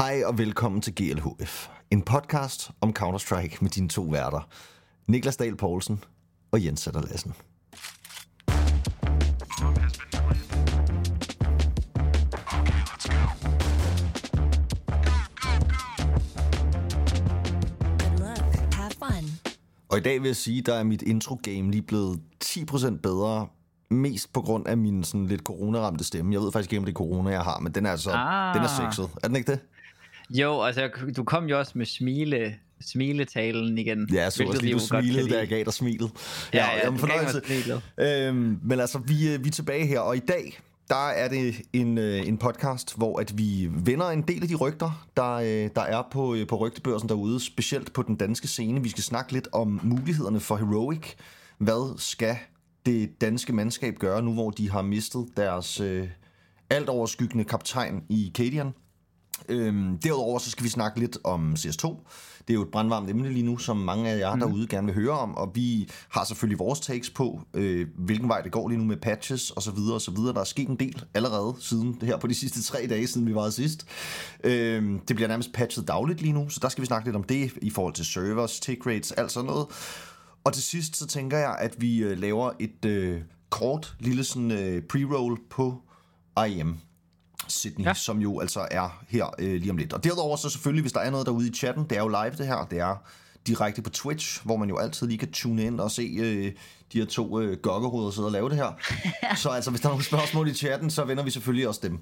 Hej og velkommen til GLHF, en podcast om Counter-Strike med dine to værter, Niklas Dahl Poulsen og Jens Sætter Lassen. Og i dag vil jeg sige, der er mit intro-game lige blevet 10% bedre, mest på grund af min sådan lidt coronaramte stemme. Jeg ved faktisk ikke, om det er corona, jeg har, men den er altså, Ah. den er sexet. Er den ikke det? Jo, altså du kom jo også med smile, smiletalen igen. Ja, så også lige, du smilede, da jeg gav dig smilet. Ja, ja, jamen, gav mig fornøjelse. Øhm, men altså, vi, øh, vi er tilbage her, og i dag, der er det en, øh, en podcast, hvor at vi vender en del af de rygter, der, øh, der er på, på rygtebørsen derude, specielt på den danske scene. Vi skal snakke lidt om mulighederne for Heroic. Hvad skal det danske mandskab gøre nu, hvor de har mistet deres øh, alt overskyggende kaptajn i Cadian? Øhm, derudover så skal vi snakke lidt om CS2. Det er jo et brandvarmt emne lige nu, som mange af jer mm. derude gerne vil høre om, og vi har selvfølgelig vores takes på, øh, hvilken vej det går lige nu med patches og så videre og så videre. Der er sket en del allerede siden det her på de sidste tre dage, siden vi var sidst. Øhm, det bliver nærmest patchet dagligt lige nu, så der skal vi snakke lidt om det i forhold til servers, tick rates, alt sådan noget. Og til sidst så tænker jeg, at vi øh, laver et øh, kort lille sådan øh, pre-roll på IM. Sydney, ja. Som jo altså er her øh, lige om lidt. Og derudover så selvfølgelig, hvis der er noget derude i chatten, det er jo live det her, det er direkte på Twitch, hvor man jo altid lige kan tune ind og se øh, de her to øh, gokkehoveder sidde og lave det her. så altså, hvis der er nogle spørgsmål i chatten, så vender vi selvfølgelig også dem.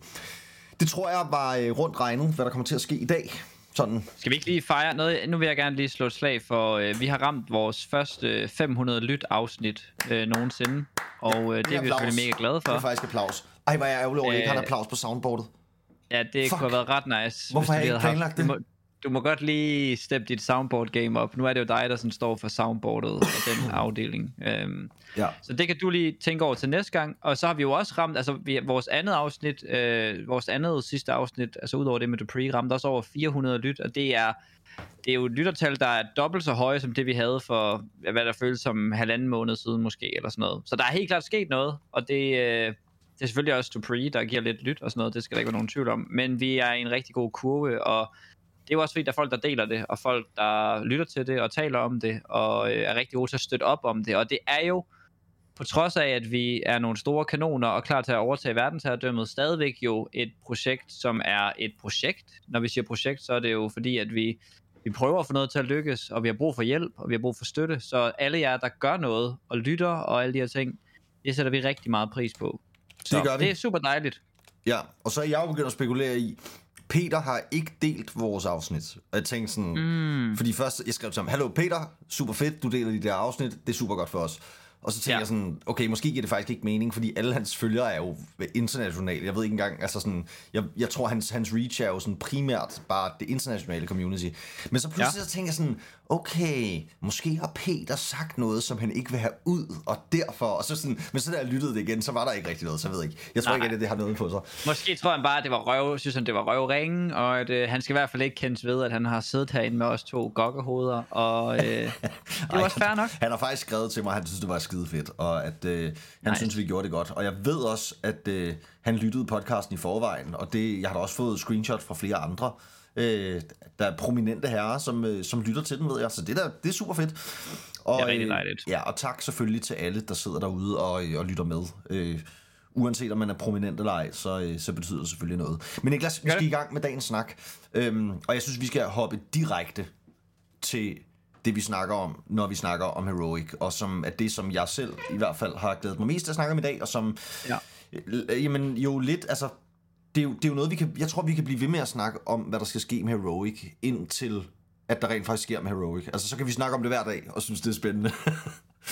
Det tror jeg var øh, rundt regnet, hvad der kommer til at ske i dag. Sådan, Skal vi ikke lige fejre noget? Nu vil jeg gerne lige slå et slag for, øh, vi har ramt vores første 500 lyt afsnit øh, nogensinde. Og øh, det er vi selvfølgelig mega glade Det er for. faktisk applaus. Ej, hvor er jeg ærgerlig over, at jeg ikke har en Øh, applaus på soundboardet. Ja, det Fuck. kunne have været ret nice. Hvorfor har jeg ikke haft- planlagt Du det? må, du må godt lige steppe dit soundboard game op. Nu er det jo dig, der sådan står for soundboardet og den afdeling. Øhm, Ja. Så det kan du lige tænke over til næste gang. Og så har vi jo også ramt, altså vi, vores andet afsnit, øh, vores andet sidste afsnit, altså udover det med Dupree, ramte også over 400 lyt, og det er, det er jo et lyttertal, der er dobbelt så høje som det, vi havde for, hvad der føles som halvanden måned siden måske, eller sådan noget. Så der er helt klart sket noget, og det, øh, det er selvfølgelig også Dupree, der giver lidt lyt og sådan noget, det skal der ikke være nogen tvivl om. Men vi er i en rigtig god kurve, og det er jo også fordi, der er folk, der deler det, og folk, der lytter til det og taler om det, og øh, er rigtig gode til at støtte op om det. Og det er jo, på trods af, at vi er nogle store kanoner og klar til at overtage verdensherredømmet, stadigvæk jo et projekt, som er et projekt. Når vi siger projekt, så er det jo fordi, at vi, vi prøver at få noget til at lykkes, og vi har brug for hjælp, og vi har brug for støtte. Så alle jer, der gør noget og lytter og alle de her ting, det sætter vi rigtig meget pris på. Så gør vi. det er super dejligt. Ja, og så er jeg jo begyndt at spekulere i, Peter har ikke delt vores afsnit. Og jeg tænkte sådan, mm. fordi først, jeg skrev til ham, Hallo Peter, super fedt, du deler de der afsnit, det er super godt for os. Og så tænkte ja. Jeg sådan, okay, måske giver det faktisk ikke mening, fordi alle hans følgere er jo internationale. Jeg ved ikke engang, altså sådan, jeg, jeg tror, hans, hans reach er jo sådan primært bare det internationale community. Men så pludselig. Ja. så tænker jeg sådan, okay, måske har Peter sagt noget, som han ikke vil have ud, og derfor, og så sådan, men så da jeg lyttede det igen, så var der ikke rigtig noget, så jeg ved ikke. Jeg tror Nej. ikke, at det har noget på sig. Måske tror han bare, at det var røv, synes han, det var røvringen, og at øh, han skal i hvert fald ikke kendes ved, at han har siddet herinde med os to gokkehoveder, og øh, det er jo også fair nok. Han har faktisk skrevet til mig, at han synes, det var skide fedt, og at øh, han Nice. synes, vi gjorde det godt. Og jeg ved også, at øh, han lyttede podcasten i forvejen, og det, jeg har da også fået screenshot fra flere andre, øh, der er prominente herrer, som, øh, som lytter til den, ved jeg. Så det, der, det er super fedt. Og, Det er rigtig øh. Ja, og tak selvfølgelig til alle, der sidder derude og, øh, og lytter med. Øh, uanset om man er prominent eller ej, så, øh, så betyder det selvfølgelig noget. Men Niklas, vi skal i gang med dagens snak. Øhm, og jeg synes, vi skal hoppe direkte til det, vi snakker om, når vi snakker om Heroic, og som er det, som jeg selv i hvert fald har glædet mig mest til at snakke om i dag, og som, Ja. øh, jamen jo lidt, altså, det er jo, det er jo noget, vi kan, jeg tror, vi kan blive ved med at snakke om, hvad der skal ske med Heroic, indtil at der rent faktisk sker med Heroic. Altså, så kan vi snakke om det hver dag, og synes, det er spændende.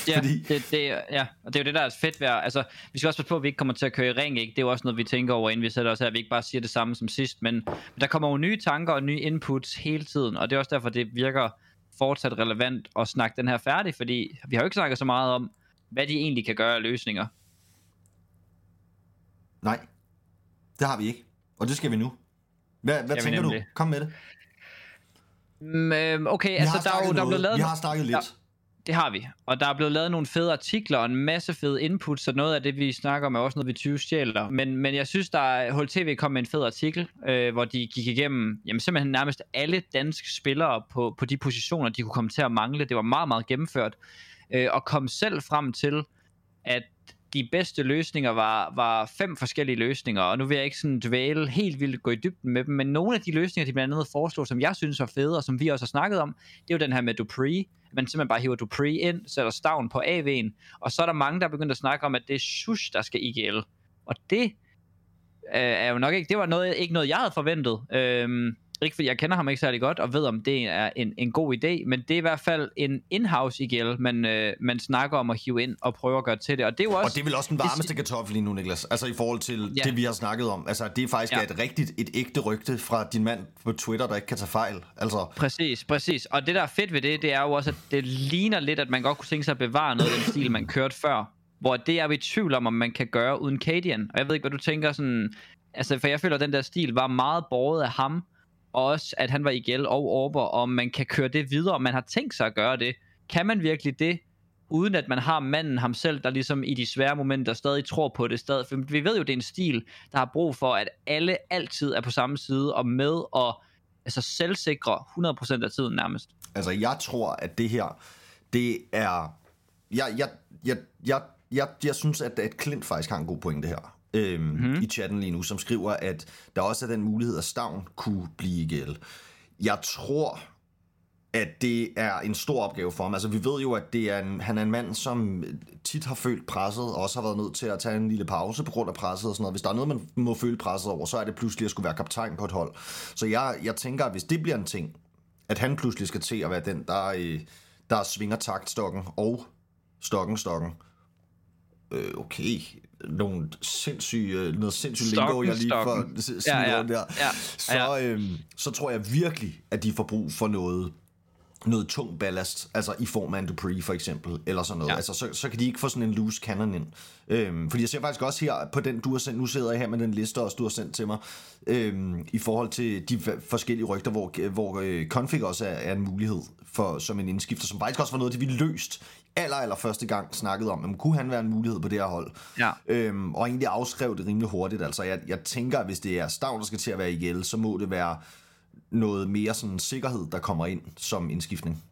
Ja, Fordi- det, det, ja, og det er jo det, der er fedt ved, altså, vi skal også passe på, at vi ikke kommer til at køre i ring, ikke? Det er jo også noget, vi tænker over, inden vi sætter os her, at vi ikke bare siger det samme som sidst, men, men der kommer jo nye tanker og nye inputs hele tiden, og det er også derfor, det virker fortsat relevant at snakke den her færdig, fordi vi har jo ikke snakket så meget om, hvad de egentlig kan gøre af løsninger. Nej, det har vi ikke. Og det skal vi nu. Hvad, hvad tænker du? Kom med det. Mm, øhm, okay, Vi altså der er jo der er blevet lavet... Vi har snakket lidt. Det har vi. Og der er blevet lavet nogle fede artikler og en masse fede input, så noget af det, vi snakker om, er også noget, vi 20 stjæler. Men, men jeg synes, der er, HLTV kom med en fed artikel, øh, hvor de gik igennem jamen, simpelthen nærmest alle danske spillere på, på de positioner, de kunne komme til at mangle. Det var meget, meget gennemført. Øh, og kom selv frem til, at de bedste løsninger var, var fem forskellige løsninger, og nu vil jeg ikke sådan dvæle helt vildt gå i dybden med dem, men nogle af de løsninger, de blandt andet foreslog, som jeg synes var fede, og som vi også har snakket om, det er jo den her med Dupree. Man simpelthen bare hiver Dupree ind, sætter stavn på AV'en, og så er der mange, der er begyndt at snakke om, at det er Shush, der skal IGL. Og det øh, er jo nok ikke, det var noget, ikke noget, jeg havde forventet. Øh, ikke fordi jeg kender ham ikke særlig godt, og ved om det er en, en god idé, men det er i hvert fald en in-house IGL, man, øh, man snakker om at hive ind og prøve at gøre til det. Og det er jo også... Og det er vel også den varmeste kartoffel lige nu, Niklas. Altså i forhold til Ja. det, vi har snakket om. Altså det er faktisk ja. et rigtigt, et ægte rygte fra din mand på Twitter, der ikke kan tage fejl. Altså, Præcis, præcis. Og det, der er fedt ved det, det er jo også, at det ligner lidt, at man godt kunne tænke sig at bevare noget af den stil, man kørte før. Hvor det er vi i tvivl om, om man kan gøre uden Cadian. Og jeg ved ikke, hvad du tænker sådan... Altså, for jeg føler, at den der stil var meget båret af ham, og også, at han var i gæld og Orber, om man kan køre det videre, om man har tænkt sig at gøre det. Kan man virkelig det, uden at man har manden ham selv, der ligesom i de svære momenter stadig tror på det stadig? For vi ved jo, det er en stil, der har brug for, at alle altid er på samme side, og med og altså selvsikre 100% af tiden nærmest. altså jeg tror, at det her, det er... Jeg, jeg, jeg, jeg, jeg, jeg synes, at, at Clint faktisk har en god pointe her. Øhm, mm. i chatten lige nu, som skriver, at der også er den mulighed, at Stavn kunne blive IGL. Jeg tror, at det er en stor opgave for ham. Altså, vi ved jo, at det er en, han er en mand, som tit har følt presset, og også har været nødt til at tage en lille pause på grund af presset og sådan noget. Hvis der er noget, man må føle presset over, så er det pludselig at skulle være kaptajn på et hold. Så jeg, jeg tænker, at hvis det bliver en ting, at han pludselig skal til at være den, der, øh, der svinger taktstokken og stokken stokken. Øh, okay, nogle sindssyge, øh, noget sindssygt lingo, jeg lige s- Ja, ja, der. ja, Så, ja. øhm, så tror jeg virkelig, at de får brug for noget noget tung ballast, altså i form af en Dupree for eksempel, eller sådan noget. Ja. Altså, så, så kan de ikke få sådan en loose cannon ind. Øhm, fordi jeg ser faktisk også her på den, du har sendt, nu sidder jeg her med den liste også, du har sendt til mig, øhm, i forhold til de forskellige rygter, hvor, hvor øh, config også er, er en mulighed for, som en indskifter, som faktisk også var noget, det vi løst aller, aller første gang snakkede om, men kunne han være en mulighed på det her hold? Ja. Øhm, og egentlig afskrev det rimelig hurtigt. Altså, jeg, jeg tænker, at hvis det er Stavn, der skal til at være ihjel, så må det være noget mere sådan sikkerhed, der kommer ind som indskiftning.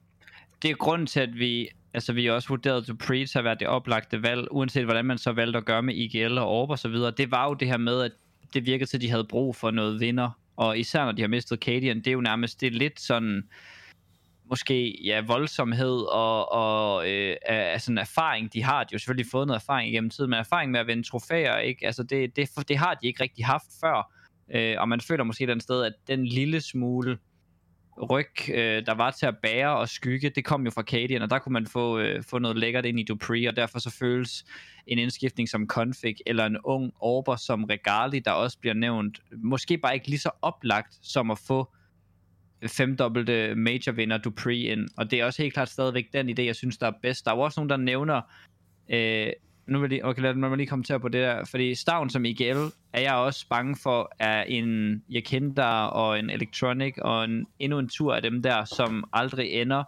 Det er grunden til, at vi, altså vi også vurderede Dupree til at være det oplagte valg, uanset hvordan man så valgte at gøre med IGL og Orb og så videre. Det var jo det her med, at det virkede til, at de havde brug for noget vinder. Og især når de har mistet Cadian, det er jo nærmest det er lidt sådan, måske ja, voldsomhed og, og øh, af sådan erfaring, de har. De har jo selvfølgelig fået noget erfaring igennem tiden, men erfaring med at vinde trofæer, ikke? Altså det, det, det har de ikke rigtig haft før. Øh, og man føler måske den sted, at den lille smule ryg, øh, der var til at bære og skygge, det kom jo fra Cadian, og der kunne man få, øh, få noget lækkert ind i Dupree, og derfor så føles en indskiftning som Config, eller en ung Orber som Regali, der også bliver nævnt, måske bare ikke lige så oplagt som at få femdobbelte major vinder Dupree ind, og det er også helt klart stadigvæk den idé, jeg synes, der er bedst. Der er jo også nogen, der nævner, øh, nu vil jeg okay, lad mig lige kommentere på det der, fordi Stavn som IGL er jeg også bange for, er en Jakindar og en Electronic og en, endnu en tur af dem der, som aldrig ender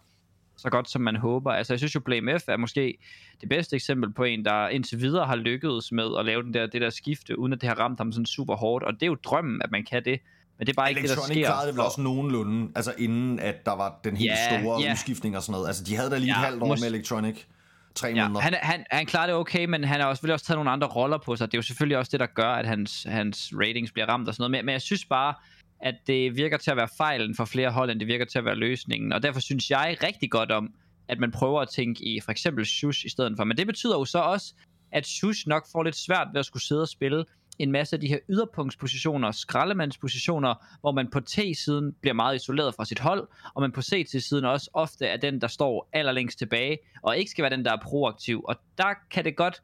så godt, som man håber. Altså, jeg synes jo, Blame F er måske det bedste eksempel på en, der indtil videre har lykkedes med at lave den der, det der skifte, uden at det har ramt ham sådan super hårdt, og det er jo drømmen, at man kan det, men det er bare ikke det, der sker. klarede det vel også nogenlunde, altså inden at der var den helt Ja, store ja. udskiftning og sådan noget. Altså, de havde da lige Ja, et halvt år med Electronic. Tre Ja, måneder. han, han, han klarer det okay, men han har også, selvfølgelig også taget nogle andre roller på sig. Det er jo selvfølgelig også det, der gør, at hans, hans ratings bliver ramt og sådan noget. Men, men jeg synes bare, at det virker til at være fejlen for flere hold, end det virker til at være løsningen. Og derfor synes jeg rigtig godt om, at man prøver at tænke i for eksempel Shush i stedet for. Men det betyder jo så også, at Shush nok får lidt svært ved at skulle sidde og spille en masse af de her yderpunktspositioner, skraldemandspositioner, hvor man på T-siden bliver meget isoleret fra sit hold, og man på C-siden også ofte er den, der står allerlængst tilbage, og ikke skal være den, der er proaktiv. Og der kan det godt,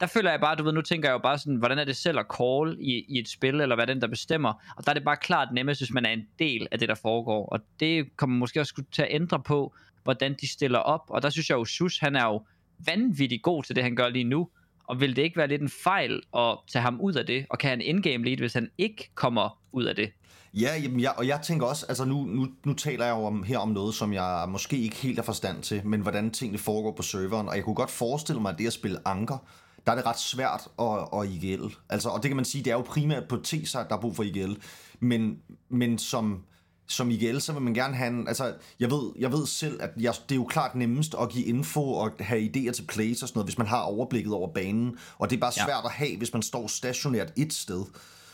der føler jeg bare, du ved, nu tænker jeg jo bare sådan, hvordan er det selv at call i, i et spil, eller hvad er den, der bestemmer. Og der er det bare klart nemmest, hvis man er en del af det, der foregår. Og det kommer måske også skulle til at ændre på, hvordan de stiller op. Og der synes jeg jo, Sus, han er jo vanvittigt god til det, han gør lige nu. Og vil det ikke være lidt en fejl at tage ham ud af det, og kan han in-game lead, hvis han ikke kommer ud af det? Ja, jamen, jeg, og jeg tænker også, altså nu, nu, nu taler jeg jo om, her om noget, som jeg måske ikke helt er forstand til, men hvordan tingene foregår på serveren, og jeg kunne godt forestille mig, at det at spille anker, der er det ret svært at, at IGL. Altså, og det kan man sige, det er jo primært på T-side, der er brug for IGL, men, men som, som IGL, så vil man gerne have en, altså, jeg ved, jeg ved selv, at jeg, det er jo klart nemmest at give info og have idéer til plays og sådan noget, hvis man har overblikket over banen, og det er bare svært ja. at have, hvis man står stationært et sted.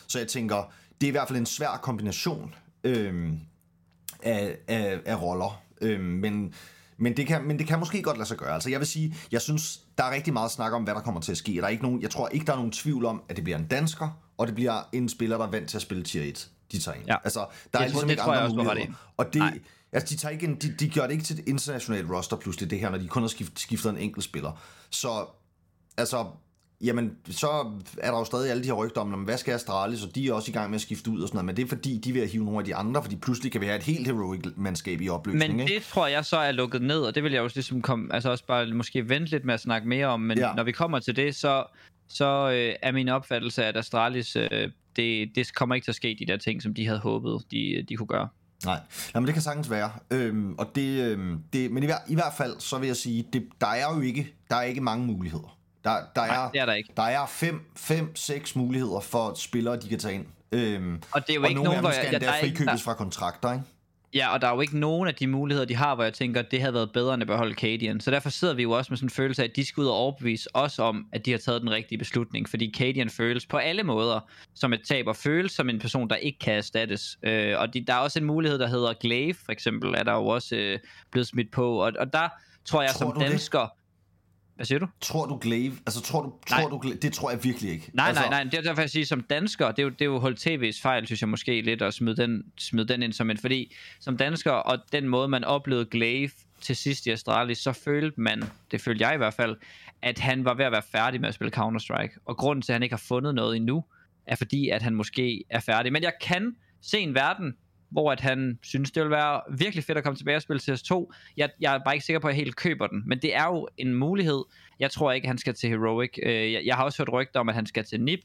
Så jeg tænker, det er i hvert fald en svær kombination øhm, af, af, af roller. Øhm, men, men, det kan, men det kan måske godt lade sig gøre. Altså jeg vil sige, jeg synes, der er rigtig meget snak om, hvad der kommer til at ske. Der er ikke nogen, jeg tror ikke, der er nogen tvivl om, at det bliver en dansker, og det bliver en spiller, der er vant til at spille tier 1. De tager ind. Ja. Altså, der er Det tror- ligesom det ikke jeg andre også, har muligheder. ret i. Og det, Nej. altså, de, tager ikke en, de, de gør det ikke til et internationalt roster pludselig, det her, når de kun har skift, skiftet en enkelt spiller. Så, altså, jamen, så er der jo stadig alle de her rygter om, "Nå, men hvad skal Astralis, og de er også i gang med at skifte ud og sådan noget, men det er fordi, de vil hive nogle af de andre, fordi pludselig kan vi have et helt heroic-mandskab i opløsning, Men ikke? det tror jeg så er lukket ned, og det vil jeg jo ligesom komme, altså også bare måske vente lidt med at snakke mere om, men ja. når vi kommer til det, så, så øh, er min opfattelse, at Astralis, øh, det, det kommer ikke til at ske de der ting, som de havde håbet, de, de kunne gøre. Nej, Nej men det kan sagtens være. Øhm, og det, øhm, det, men i, hver, i hvert fald, så vil jeg sige, det, der er jo ikke, der er ikke mange muligheder. Der, der, Nej, er, det er der ikke. Der er fem, fem, seks muligheder for spillere, de kan tage ind. Øhm, Og det er jo og ikke nogle nogen, hvor jeg, ja, der er ikke, frikøbes der, fra kontrakter, ikke? Ja, og der er jo ikke nogen af de muligheder, de har, hvor jeg tænker, at det havde været bedre end at beholde Cadian. Så derfor sidder vi jo også med sådan en følelse af, at de skal ud og overbevise os om, at de har taget den rigtige beslutning. Fordi Cadian føles på alle måder som et tab, og føles som en person, der ikke kan erstattes. Øh, og de, der er også en mulighed, der hedder Glaive, for eksempel, er der jo også øh, blevet smidt på. Og, og der tror jeg Tror som du det? Hvad siger du? Tror du Glaive, altså tror du, Nej. tror du Glaive, det tror jeg virkelig ikke. Nej, altså, nej, nej, det er derfor, jeg siger, som dansker, det er jo, det er jo holdt TV's fejl, synes jeg måske lidt, at smide den, smide den ind som en, fordi som dansker, og den måde, man oplevede Glaive til sidst i Astralis, så følte man, det følte jeg i hvert fald, at han var ved at være færdig med at spille Counter-Strike. Og grunden til, at han ikke har fundet noget endnu, er fordi, at han måske er færdig. Men jeg kan se en verden, hvor at han synes, det vil være virkelig fedt at komme tilbage og spille CS2. Jeg, jeg er bare ikke sikker på, at jeg helt køber den. Men det er jo en mulighed. Jeg tror ikke, han skal til Heroic. Øh, jeg, jeg har også hørt rygter om, at han skal til NIP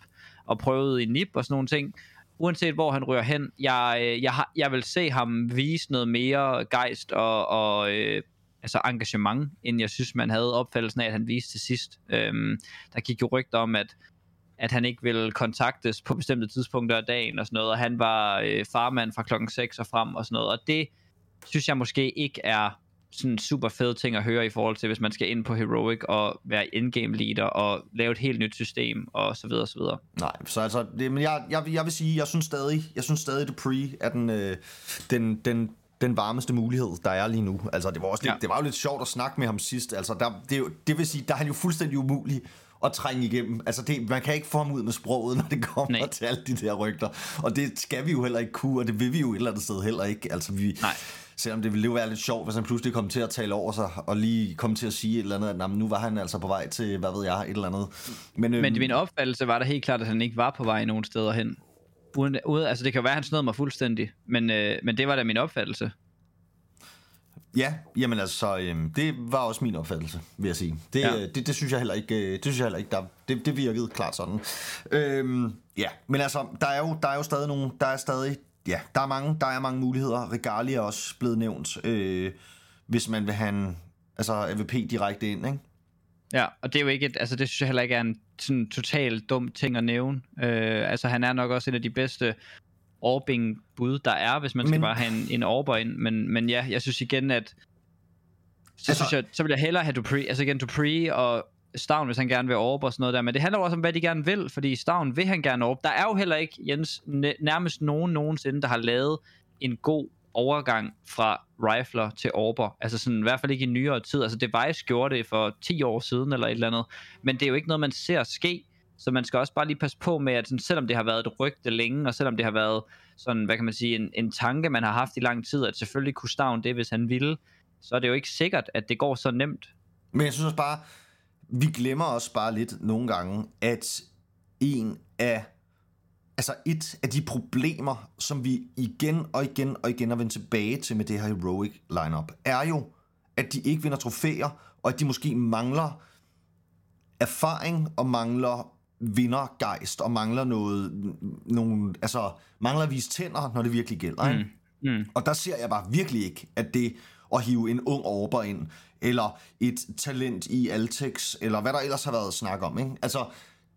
og prøvet i NIP og sådan nogle ting. Uanset hvor han rører hen, jeg, øh, jeg, har, jeg vil se ham vise noget mere gejst og, og øh, altså engagement, end jeg synes, man havde opfattelsen af, at han viste til sidst. Øhm, der gik jo rygter om, at at han ikke ville kontaktes på bestemte tidspunkter af dagen og sådan noget, og han var øh, farmand fra klokken 6 og frem og sådan noget, og det synes jeg måske ikke er sådan super fed ting at høre i forhold til, hvis man skal ind på Heroic og være in-game leader og lave et helt nyt system og så videre og så videre. Nej, så altså, det, men jeg, jeg, jeg vil sige, jeg synes stadig, jeg synes stadig, Dupree er den, øh, den, den, den varmeste mulighed, der er lige nu. Altså, det var, også lidt, Ja. det var jo lidt sjovt at snakke med ham sidst. Altså, der, det, det vil sige, der er han jo fuldstændig umulig at trænge igennem. Altså, det, man kan ikke få ham ud med sproget, når det kommer Nej. til alle de der rygter. Og det skal vi jo heller ikke kunne, og det vil vi jo et eller andet sted heller ikke. Altså, vi, Nej. Selvom det ville jo være lidt sjovt, hvis han pludselig kom til at tale over sig, og lige kom til at sige et eller andet, at "Nå, men nu var han altså på vej til, hvad ved jeg, et eller andet. Men, øhm, Men min opfattelse var da helt klart, at han ikke var på vej nogen steder hen. Uden, uden, altså det kan jo være, at han snød mig fuldstændig, men, øh, men det var da min opfattelse. Ja, jamen altså, øhm, det var også min opfattelse, vil jeg sige. Det, Ja. ja. det, det synes jeg heller ikke, øh, det synes jeg heller ikke, der, det, det virkede klart sådan. Øhm, ja, men altså, der er jo, der er jo stadig nogle, der er stadig, ja, der er mange, der er mange muligheder. Regali er også blevet nævnt, øh, hvis man vil have en, altså AVP direkte ind, ikke? Ja, og det er jo ikke et, altså det synes jeg heller ikke er en sådan totalt dum ting at nævne. Øh, altså han er nok også en af de bedste orbing bud der er, hvis man skal Men- bare have en, en orber ind. Men, men ja, jeg synes igen, at så, Altså- synes jeg, så vil jeg hellere have Dupree, altså igen Dupree og Stavn, hvis han gerne vil orbe og sådan noget der. Men det handler også om, hvad de gerne vil, fordi Stavn vil han gerne orbe. Der er jo heller ikke, Jens, næ- nærmest nogen nogensinde, der har lavet en god overgang fra rifler til orber. Altså sådan, i hvert fald ikke i nyere tid. Altså Device gjorde det for 10 år siden eller et eller andet. Men det er jo ikke noget, man ser ske. Så man skal også bare lige passe på med, at sådan, selvom det har været et rygte længe, og selvom det har været sådan, hvad kan man sige, en, en tanke, man har haft i lang tid, at selvfølgelig kunne Stavn det, hvis han ville, så er det jo ikke sikkert, at det går så nemt. Men jeg synes også bare, vi glemmer også bare lidt nogle gange, at en af, altså et af de problemer, som vi igen og igen og igen har vendt tilbage til med det her Heroic lineup, er jo, at de ikke vinder trofæer, og at de måske mangler erfaring og mangler vindergejst og mangler noget, nogle, altså mangler at vise tænder, når det virkelig gælder. Ikke? Mm. Mm. Og der ser jeg bare virkelig ikke, at det at hive en ung overber ind, eller et talent i Altex, eller hvad der ellers har været snak om. Ikke? Altså,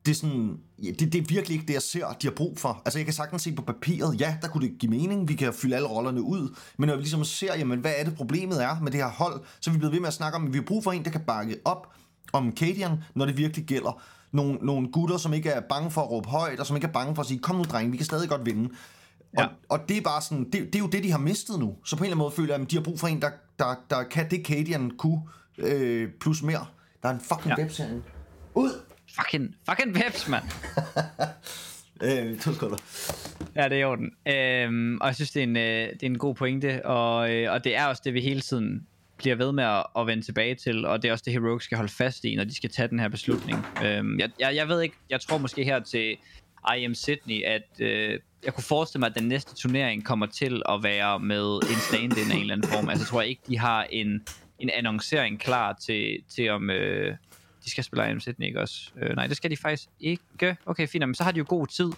det er, sådan, ja, det, det er virkelig ikke det, jeg ser, de har brug for. Altså, jeg kan sagtens se på papiret, ja, der kunne det give mening, vi kan fylde alle rollerne ud, men når vi ligesom ser, jamen, hvad er det problemet er med det her hold, så er vi blevet ved med at snakke om, at vi har brug for en, der kan bakke op om Cadian, når det virkelig gælder. Nogle, nogle gutter, som ikke er bange for at råbe højt, og som ikke er bange for at sige, kom nu dreng, vi kan stadig godt vinde. Og, Ja. og det er bare sådan, det, det er jo det, de har mistet nu. Så på en eller anden måde føler jeg, at de har brug for en, der, der, der kan det, Cadian kunne, øh, plus mere. Der er en fucking Ja. ja. webserie. Ud! Fucking, fucking webs, mand. Øh, to sekunder. Ja, det er i orden. Øhm, og jeg synes, det er en, øh, det er en god pointe, og, øh, og det er også det, vi hele tiden bliver ved med at, at vende tilbage til, og det er også det, Heroic skal holde fast i, når de skal tage den her beslutning. Øhm, jeg, jeg, jeg ved ikke, jeg tror måske her til IM Sydney, at øh, jeg kunne forestille mig, at den næste turnering kommer til at være med en stand-in af en eller anden form. Altså, jeg tror ikke, de har en, en annoncering klar til, til om... Øh, de skal spille IM Sydney, ikke også? Øh, nej, det skal de faktisk ikke. Okay, fint, men så har de jo god tid.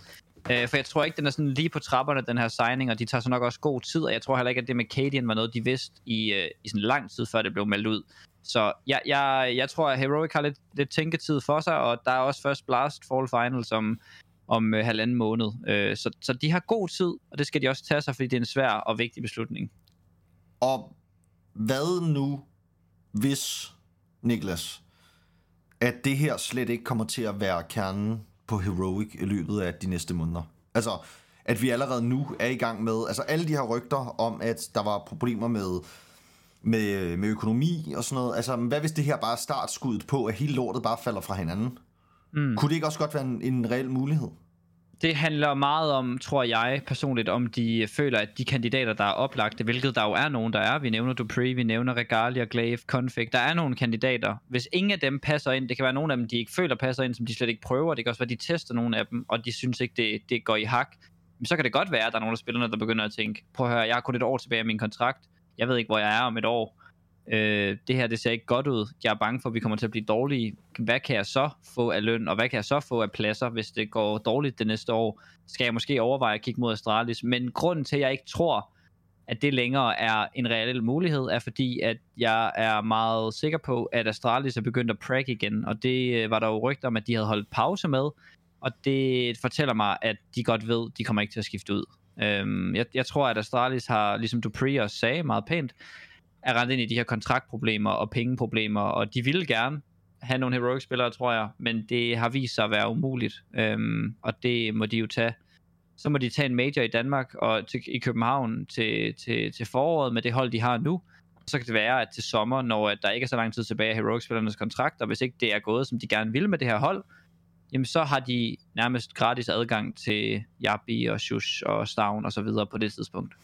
Øh, for jeg tror ikke, den er sådan lige på trapperne, den her signing, og de tager så nok også god tid, og jeg tror heller ikke, at det med Cadian var noget, de vidste i, øh, i sådan lang tid, før det blev meldt ud. Så jeg, jeg, jeg tror, at Heroic har lidt, lidt tænketid for sig, og der er også først Blast Fall Final, som om øh, halvanden måned. Øh, så, så de har god tid, og det skal de også tage sig, fordi det er en svær og vigtig beslutning. Og hvad nu, hvis, Niklas, at det her slet ikke kommer til at være kernen på Heroic i løbet af de næste måneder? Altså, at vi allerede nu er i gang med, altså alle de her rygter om, at der var problemer med, med, med økonomi og sådan noget. Altså, hvad hvis det her bare er startskuddet på, at hele lortet bare falder fra hinanden? Mm. Kunne det ikke også godt være en, en reel mulighed? Det handler meget om, tror jeg personligt, om de øh, føler, at de kandidater, der er oplagte, hvilket der jo er nogen, der er. Vi nævner Dupree, vi nævner Regalia, Glaive, Config. Der er nogle kandidater. Hvis ingen af dem passer ind, det kan være nogle af dem, de ikke føler passer ind, som de slet ikke prøver. Det kan også være, de tester nogle af dem, og de synes ikke, det, det går i hak. Men så kan det godt være, at der er nogle af spillerne, der begynder at tænke, prøv at høre, jeg har kun et år tilbage af min kontrakt. Jeg ved ikke, hvor jeg er om et år. Øh, det her, det ser ikke godt ud. Jeg er bange for, at vi kommer til at blive dårlige. Hvad kan jeg så få af løn, og hvad kan jeg så få af pladser, hvis det går dårligt det næste år? Skal jeg måske overveje at kigge mod Astralis? Men grunden til, at jeg ikke tror, at det længere er en reel mulighed, er fordi, at jeg er meget sikker på, at Astralis er begyndt at prag igen, og det øh, var der jo rygter om, at de havde holdt pause med, og det fortæller mig, at de godt ved, de kommer ikke til at skifte ud. Øhm, jeg, jeg tror, at Astralis har, ligesom Dupree også sagde meget pænt, er rent ind i de her kontraktproblemer og pengeproblemer, og de ville gerne have nogle heroic spillere, tror jeg, men det har vist sig at være umuligt, øhm, og det må de jo tage. Så må de tage en major i Danmark og til, i København til, til, til foråret med det hold, de har nu. Så kan det være, at til sommer, når at der ikke er så lang tid tilbage af heroic-spillernes kontrakt, og hvis ikke det er gået, som de gerne vil med det her hold, jamen så har de nærmest gratis adgang til Yabi og Shush og Stavn og så videre på det tidspunkt.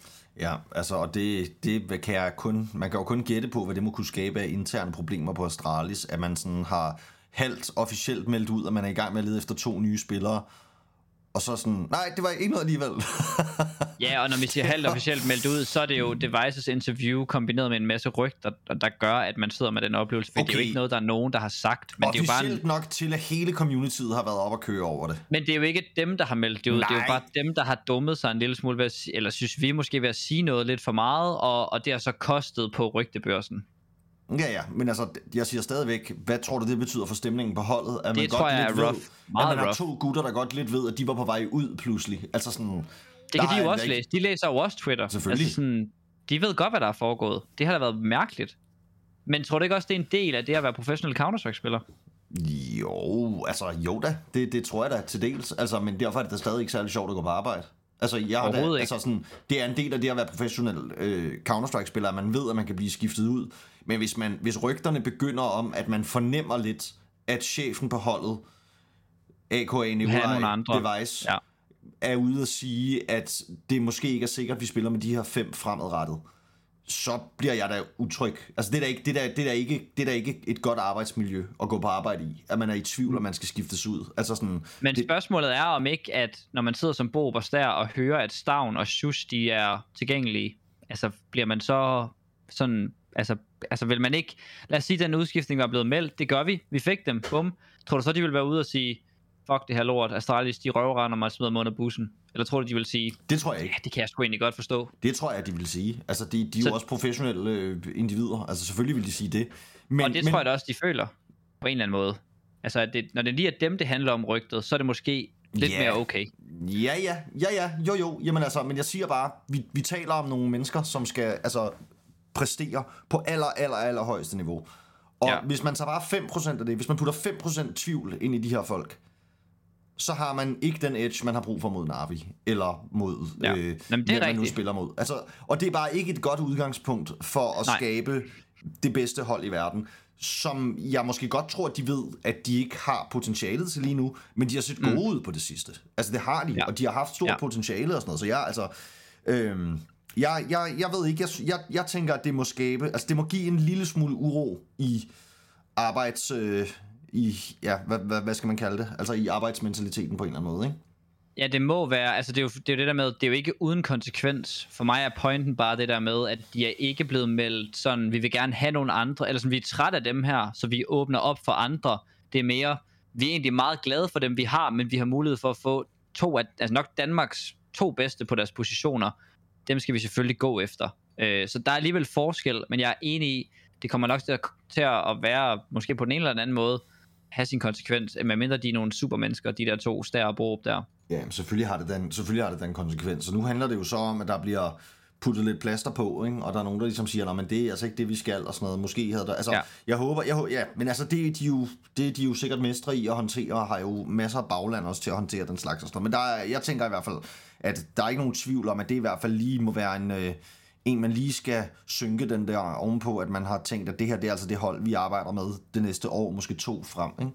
Ja, altså, og det, det kan jeg kun, man kan jo kun gætte på, hvad det må kunne skabe af interne problemer på Astralis, at man sådan har halvt officielt meldt ud, at man er i gang med at lede efter to nye spillere, og så sådan, nej, det var ikke noget alligevel. Ja, og når vi siger halvt officielt meldt ud, så er det jo Devices interview kombineret med en masse rygter, der, der gør, at man sidder med den oplevelse. For okay. det er jo ikke noget, der er nogen, der har sagt. Men det, er jo bare Officielt en, nok til, at hele communityet har været op og køre over det. men det er jo ikke dem, der har meldt det ud. Det er jo Nej. bare dem, der har dummet sig en lille smule, ved at, eller synes vi måske ved at sige noget lidt for meget, og, og det har så kostet på rygtebørsen. Ja, ja, men altså, jeg siger stadigvæk, hvad tror du, det betyder for stemningen på holdet? At Det tror jeg lidt er rough. Ved, Meget at man har rough. to gutter, der godt lidt ved, at de var på vej ud pludselig. Altså sådan... Det kan de jo også ikke- læse. De læser jo også Twitter. Selvfølgelig. Altså sådan, de ved godt, hvad der er foregået. Det har da været mærkeligt. Men tror du ikke også, det er en del af det at være professionel Counter-Strike-spiller? Jo, altså jo da, det, det tror jeg da til dels, altså, men derfor er det da stadig ikke særlig sjovt at gå på arbejde. Altså, jeg har da, altså sådan, det er en del af det at være professionel øh, Counter-Strike-spiller, at man ved, at man kan blive skiftet ud. Men hvis, man, hvis rygterne begynder om, at man fornemmer lidt, at chefen på holdet, A.K.A. Nikolaj. Device, Ja. er ude at sige, at det måske ikke er sikkert, at vi spiller med de her fem fremadrettet, så bliver jeg da utryg. Altså det er da ikke, det er da, det er da ikke, det er da ikke et godt arbejdsmiljø at gå på arbejde i, at man er i tvivl, om man skal skiftes ud. Altså sådan, Men det, spørgsmålet er om ikke, at når man sidder som Bo Oberstær og hører, at Stavn og Shush, de er tilgængelige, altså bliver man så sådan Altså, altså vil man ikke... Lad os sige, at den udskiftning var blevet meldt. Det gør vi. Vi fik dem. Bum. Tror du så, de vil være ude og sige, fuck det her lort, Astralis, de røvrender mig og smider mig under bussen? Eller tror du, de vil sige, Det tror jeg ja, ikke. det kan jeg sgu egentlig godt forstå. Det tror jeg, de vil sige. Altså, de, de er Så- jo også professionelle øh, individer. Altså, selvfølgelig vil de sige det. Men, Og det men, tror jeg da også, de føler. På en eller anden måde. Altså, at det, når det lige er dem, det handler om rygtet, så er det måske lidt Ja. mere okay. Ja, ja, ja, ja, jo, jo. Jamen altså, men jeg siger bare, vi, vi taler om nogle mennesker, som skal altså præstere på aller, aller, aller højeste niveau. Og ja. Hvis man tager bare 5% af det, hvis man putter 5% tvivl ind i de her folk, så har man ikke den edge, man har brug for mod Navi, eller mod, Ja. øh, Jamen, det er man nu spiller mod. Altså, og det er bare ikke et godt udgangspunkt for at Nej. skabe det bedste hold i verden, som jeg måske godt tror, at de ved, at de ikke har potentialet til lige nu, men de har set gode ud på det sidste. Altså det har de, ja. Og de har haft stort. Ja. potentiale og sådan noget, så jeg altså... Øhm, jeg, jeg, jeg ved ikke, jeg, jeg, jeg tænker, at det må skabe, altså det må give en lille smule uro i arbejds... Øh, i, ja, hvad, hvad, hvad skal man kalde det? Altså i arbejdsmentaliteten på en eller anden måde, ikke? Ja, det må være, altså det er, jo, det er jo det der med, det er jo ikke uden konsekvens. For mig er pointen bare det der med, at de er ikke blevet meldt sådan, vi vil gerne have nogle andre, eller sådan, vi er trætte af dem her, så vi åbner op for andre. Det er mere, vi er egentlig meget glade for dem, vi har, men vi har mulighed for at få to af, altså nok Danmarks to bedste på deres positioner. Dem skal vi selvfølgelig gå efter. Øh, så der er alligevel forskel, men jeg er enig i, det kommer nok til at, til at være, måske på den ene eller den anden måde, have sin konsekvens, medmindre de er nogle supermennesker, de der to stær og Borup der. Ja, men selvfølgelig har det den, selvfølgelig har det den konsekvens. Så nu handler det jo så om, at der bliver puttet lidt plaster på, ikke? og der er nogen, der ligesom siger, men det er altså ikke det, vi skal, og sådan noget. Måske havde der... Altså, ja. Jeg håber... Jeg, ja, men altså, det er, de jo, det er de jo sikkert mestre i at håndtere, og har jo masser af bagland også til at håndtere den slags og sådan noget. Men der er, jeg tænker i hvert fald, at der er ikke nogen tvivl om, at det i hvert fald lige må være en... Øh, en, man lige skal synke den der ovenpå, at man har tænkt, at det her det er altså det hold, vi arbejder med det næste år, måske to frem. Ikke?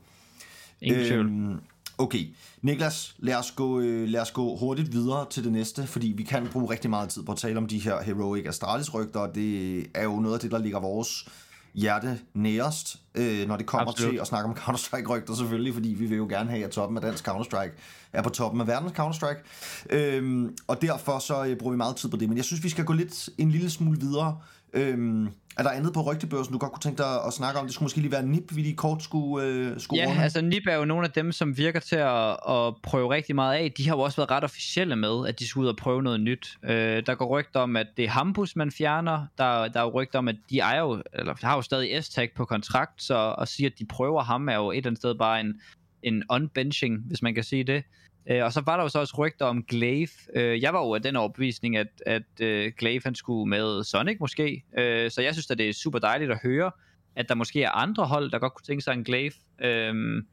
Ingen tvivl. Øhm, okay, Niklas, lad os, gå, øh, lad os gå hurtigt videre til det næste, fordi vi kan bruge rigtig meget tid på at tale om de her Heroic Astralis-rygter, og det er jo noget af det, der ligger vores hjerte nærest, øh, når det kommer Absolut. til at snakke om Counter-Strike-rygter selvfølgelig, fordi vi vil jo gerne have, at toppen af dansk Counter-Strike er på toppen af verdens Counter-Strike. Øhm, og derfor så øh, bruger vi meget tid på det, men jeg synes, vi skal gå lidt en lille smule videre. Øhm, er der andet på rygtebørsen, du godt kunne tænke dig at snakke om? Det skulle måske lige være NIP, vi lige kort skulle, øh, skulle runde. Ja, altså NIP er jo nogle af dem, som virker til at, at prøve rigtig meget af. De har jo også været ret officielle med, at de skal ud og prøve noget nyt. Øh, der går rygter om, at det er Hampus, man fjerner. Der, der er jo rygter om, at de er jo, eller har jo stadig S-tag på kontrakt, så at sige, at de prøver ham, er jo et eller andet sted bare en, en unbenching, hvis man kan sige det. Øh, og så var der jo så også rygter om Glaive. Øh, jeg var jo af den overbevisning, at, at øh, Glaive han skulle med Sonic måske. Øh, så jeg synes at det er super dejligt at høre, at der måske er andre hold, der godt kunne tænke sig en Glaive. Øh,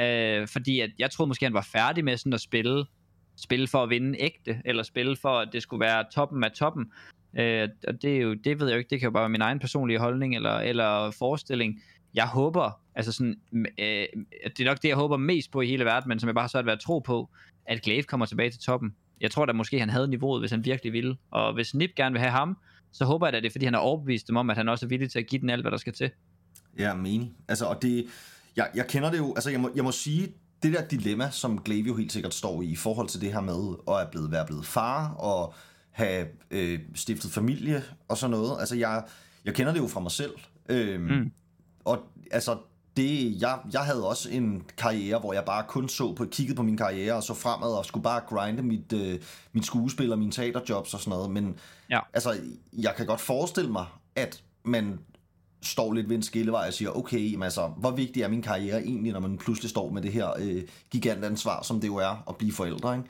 øh, fordi at jeg troede måske, han var færdig med sådan at spille, spille for at vinde ægte, eller spille for, at det skulle være toppen af toppen. Øh, og det, er jo, det ved jeg jo ikke, det kan jo bare være min egen personlige holdning eller, eller forestilling. Jeg håber, altså sådan, øh, det er nok det, jeg håber mest på i hele verden, men som jeg bare har svært ved at tro på, at Glaive kommer tilbage til toppen. Jeg tror da måske, han havde niveauet, hvis han virkelig ville. Og hvis Nip gerne vil have ham, så håber jeg da, det er, fordi han har overbevist dem om, at han også er villig til at give den alt, hvad der skal til. Ja, menig. Altså, og det, jeg, jeg kender det jo, altså jeg må, jeg må sige, det der dilemma, som Glaive jo helt sikkert står i, i forhold til det her med at er blevet, være blevet far, og have øh, stiftet familie, og sådan noget. Altså, jeg, jeg kender det jo fra mig selv. Øhm, mm. Og altså, det, jeg, jeg havde også en karriere, hvor jeg bare kun så på, kiggede på min karriere og så fremad og skulle bare grinde mit, øh, mit skuespil og mine teaterjobs og sådan noget. Men Ja. altså, jeg kan godt forestille mig, at man står lidt ved en skillevej og siger, okay, men altså, hvor vigtig er min karriere egentlig, når man pludselig står med det her øh, gigantansvar, som det jo er at blive forældre, ikke?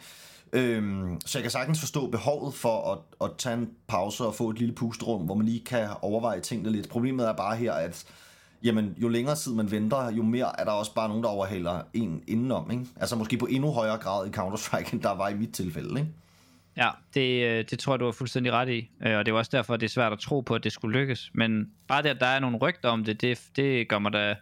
Øhm, så jeg kan sagtens forstå behovet for at, at tage en pause og få et lille pustrum, hvor man lige kan overveje tingene lidt. Problemet er bare her, at jamen, jo længere tid man venter, jo mere er der også bare nogen, der overhaler en indenom. Ikke? Altså måske på endnu højere grad i Counter-Strike, end der var i mit tilfælde. Ikke? Ja, det, øh, det tror jeg, du har fuldstændig ret i. Øh, og det er også derfor, at det er svært at tro på, at det skulle lykkes. Men bare det, at der er nogle rygter om det, det, det gør mig da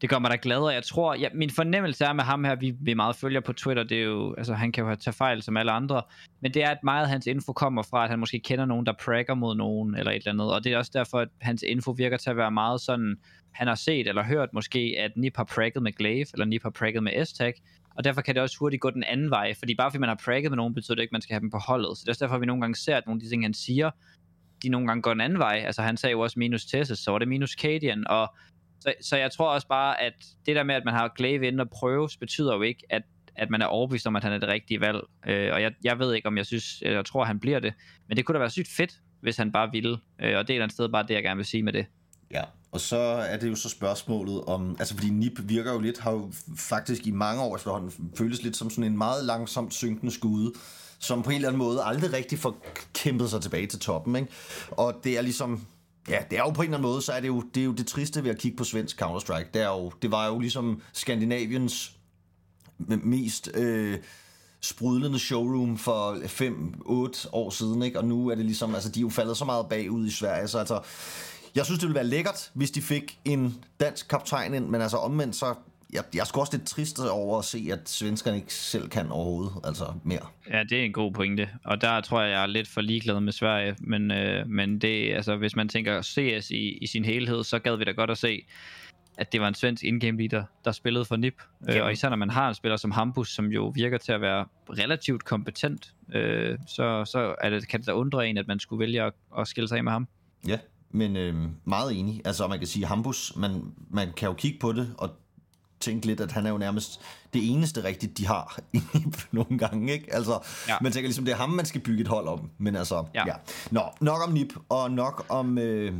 det gør mig da glad, og jeg tror, ja, min fornemmelse er med ham her, vi, vi meget følger på Twitter, det er jo, altså han kan jo have tage fejl som alle andre, men det er, at meget af hans info kommer fra, at han måske kender nogen, der prækker mod nogen, eller et eller andet, og det er også derfor, at hans info virker til at være meget sådan, han har set eller hørt måske, at Nip har prækket med Glaive, eller Nip har prækket med s og derfor kan det også hurtigt gå den anden vej, fordi bare fordi man har prækket med nogen, betyder det ikke, at man skal have dem på holdet, så det er også derfor, at vi nogle gange ser, at nogle af de ting, han siger, de nogle gange går en anden vej. Altså han sagde jo også minus Tessus, så var det minus Cadian, og så, så jeg tror også bare, at det der med, at man har Glaive ind og prøves, betyder jo ikke, at, at man er overbevist om, at han er det rigtige valg. Øh, og jeg, jeg ved ikke, om jeg synes, jeg tror, at han bliver det. Men det kunne da være sygt fedt, hvis han bare ville. Øh, og det er et eller andet sted bare det, jeg gerne vil sige med det. Ja, og så er det jo så spørgsmålet om, altså fordi NIP virker jo lidt, har jo faktisk i mange år efterhånden føles lidt som sådan en meget langsomt synkende skude, som på en eller anden måde aldrig rigtig får kæmpet sig tilbage til toppen, ikke? Og det er ligesom, ja, det er jo på en eller anden måde, så er det jo det, er jo det triste ved at kigge på svensk Counter-Strike. Det, er jo, det var jo ligesom Skandinaviens mest øh, sprudlende showroom for 5-8 år siden, ikke? Og nu er det ligesom, altså de er jo faldet så meget bagud i Sverige, så altså, jeg synes, det ville være lækkert, hvis de fik en dansk kaptajn ind, men altså omvendt, så jeg, jeg er sgu også lidt trist over at se, at svenskerne ikke selv kan overhovedet, altså mere. Ja, det er en god pointe, og der tror jeg, jeg er lidt for ligeglad med Sverige, men, øh, men det, altså, hvis man tænker CS i, i sin helhed, så gad vi da godt at se, at det var en svensk in-game leader, der spillede for NIP. Øh, og især når man har en spiller som Hampus, som jo virker til at være relativt kompetent, øh, så, så er det, kan det da undre en, at man skulle vælge at, at skille sig af med ham. Ja, men øh, meget enig. Altså man kan sige, Hampus, man, man kan jo kigge på det og tænke lidt, at han er jo nærmest det eneste rigtigt, de har nogle gange, ikke? Altså, ja. man tænker ligesom, det er ham, man skal bygge et hold om. Men altså, ja. ja. Nå, nok om NIP, og nok om... Øh,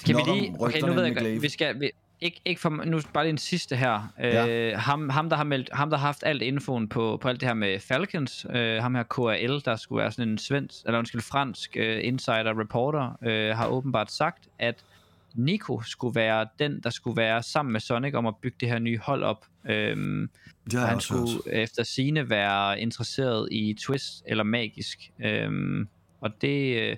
skal nok vi lige... Okay, nu ved jeg vi skal... Vi, ikke, ikke for, nu bare lige en sidste her. Ja. Øh, ham, ham, der har meldt, ham, der har haft alt infoen på, på alt det her med Falcons, øh, ham her KRL, der skulle være sådan en svensk, eller undskyld, fransk øh, insider reporter, øh, har åbenbart sagt, at Nico skulle være den, der skulle være sammen med Sonic om at bygge det her nye hold op. Øhm, det han skulle hørt. efter sine være interesseret i Twist eller Magisk. Øhm, og det, øh,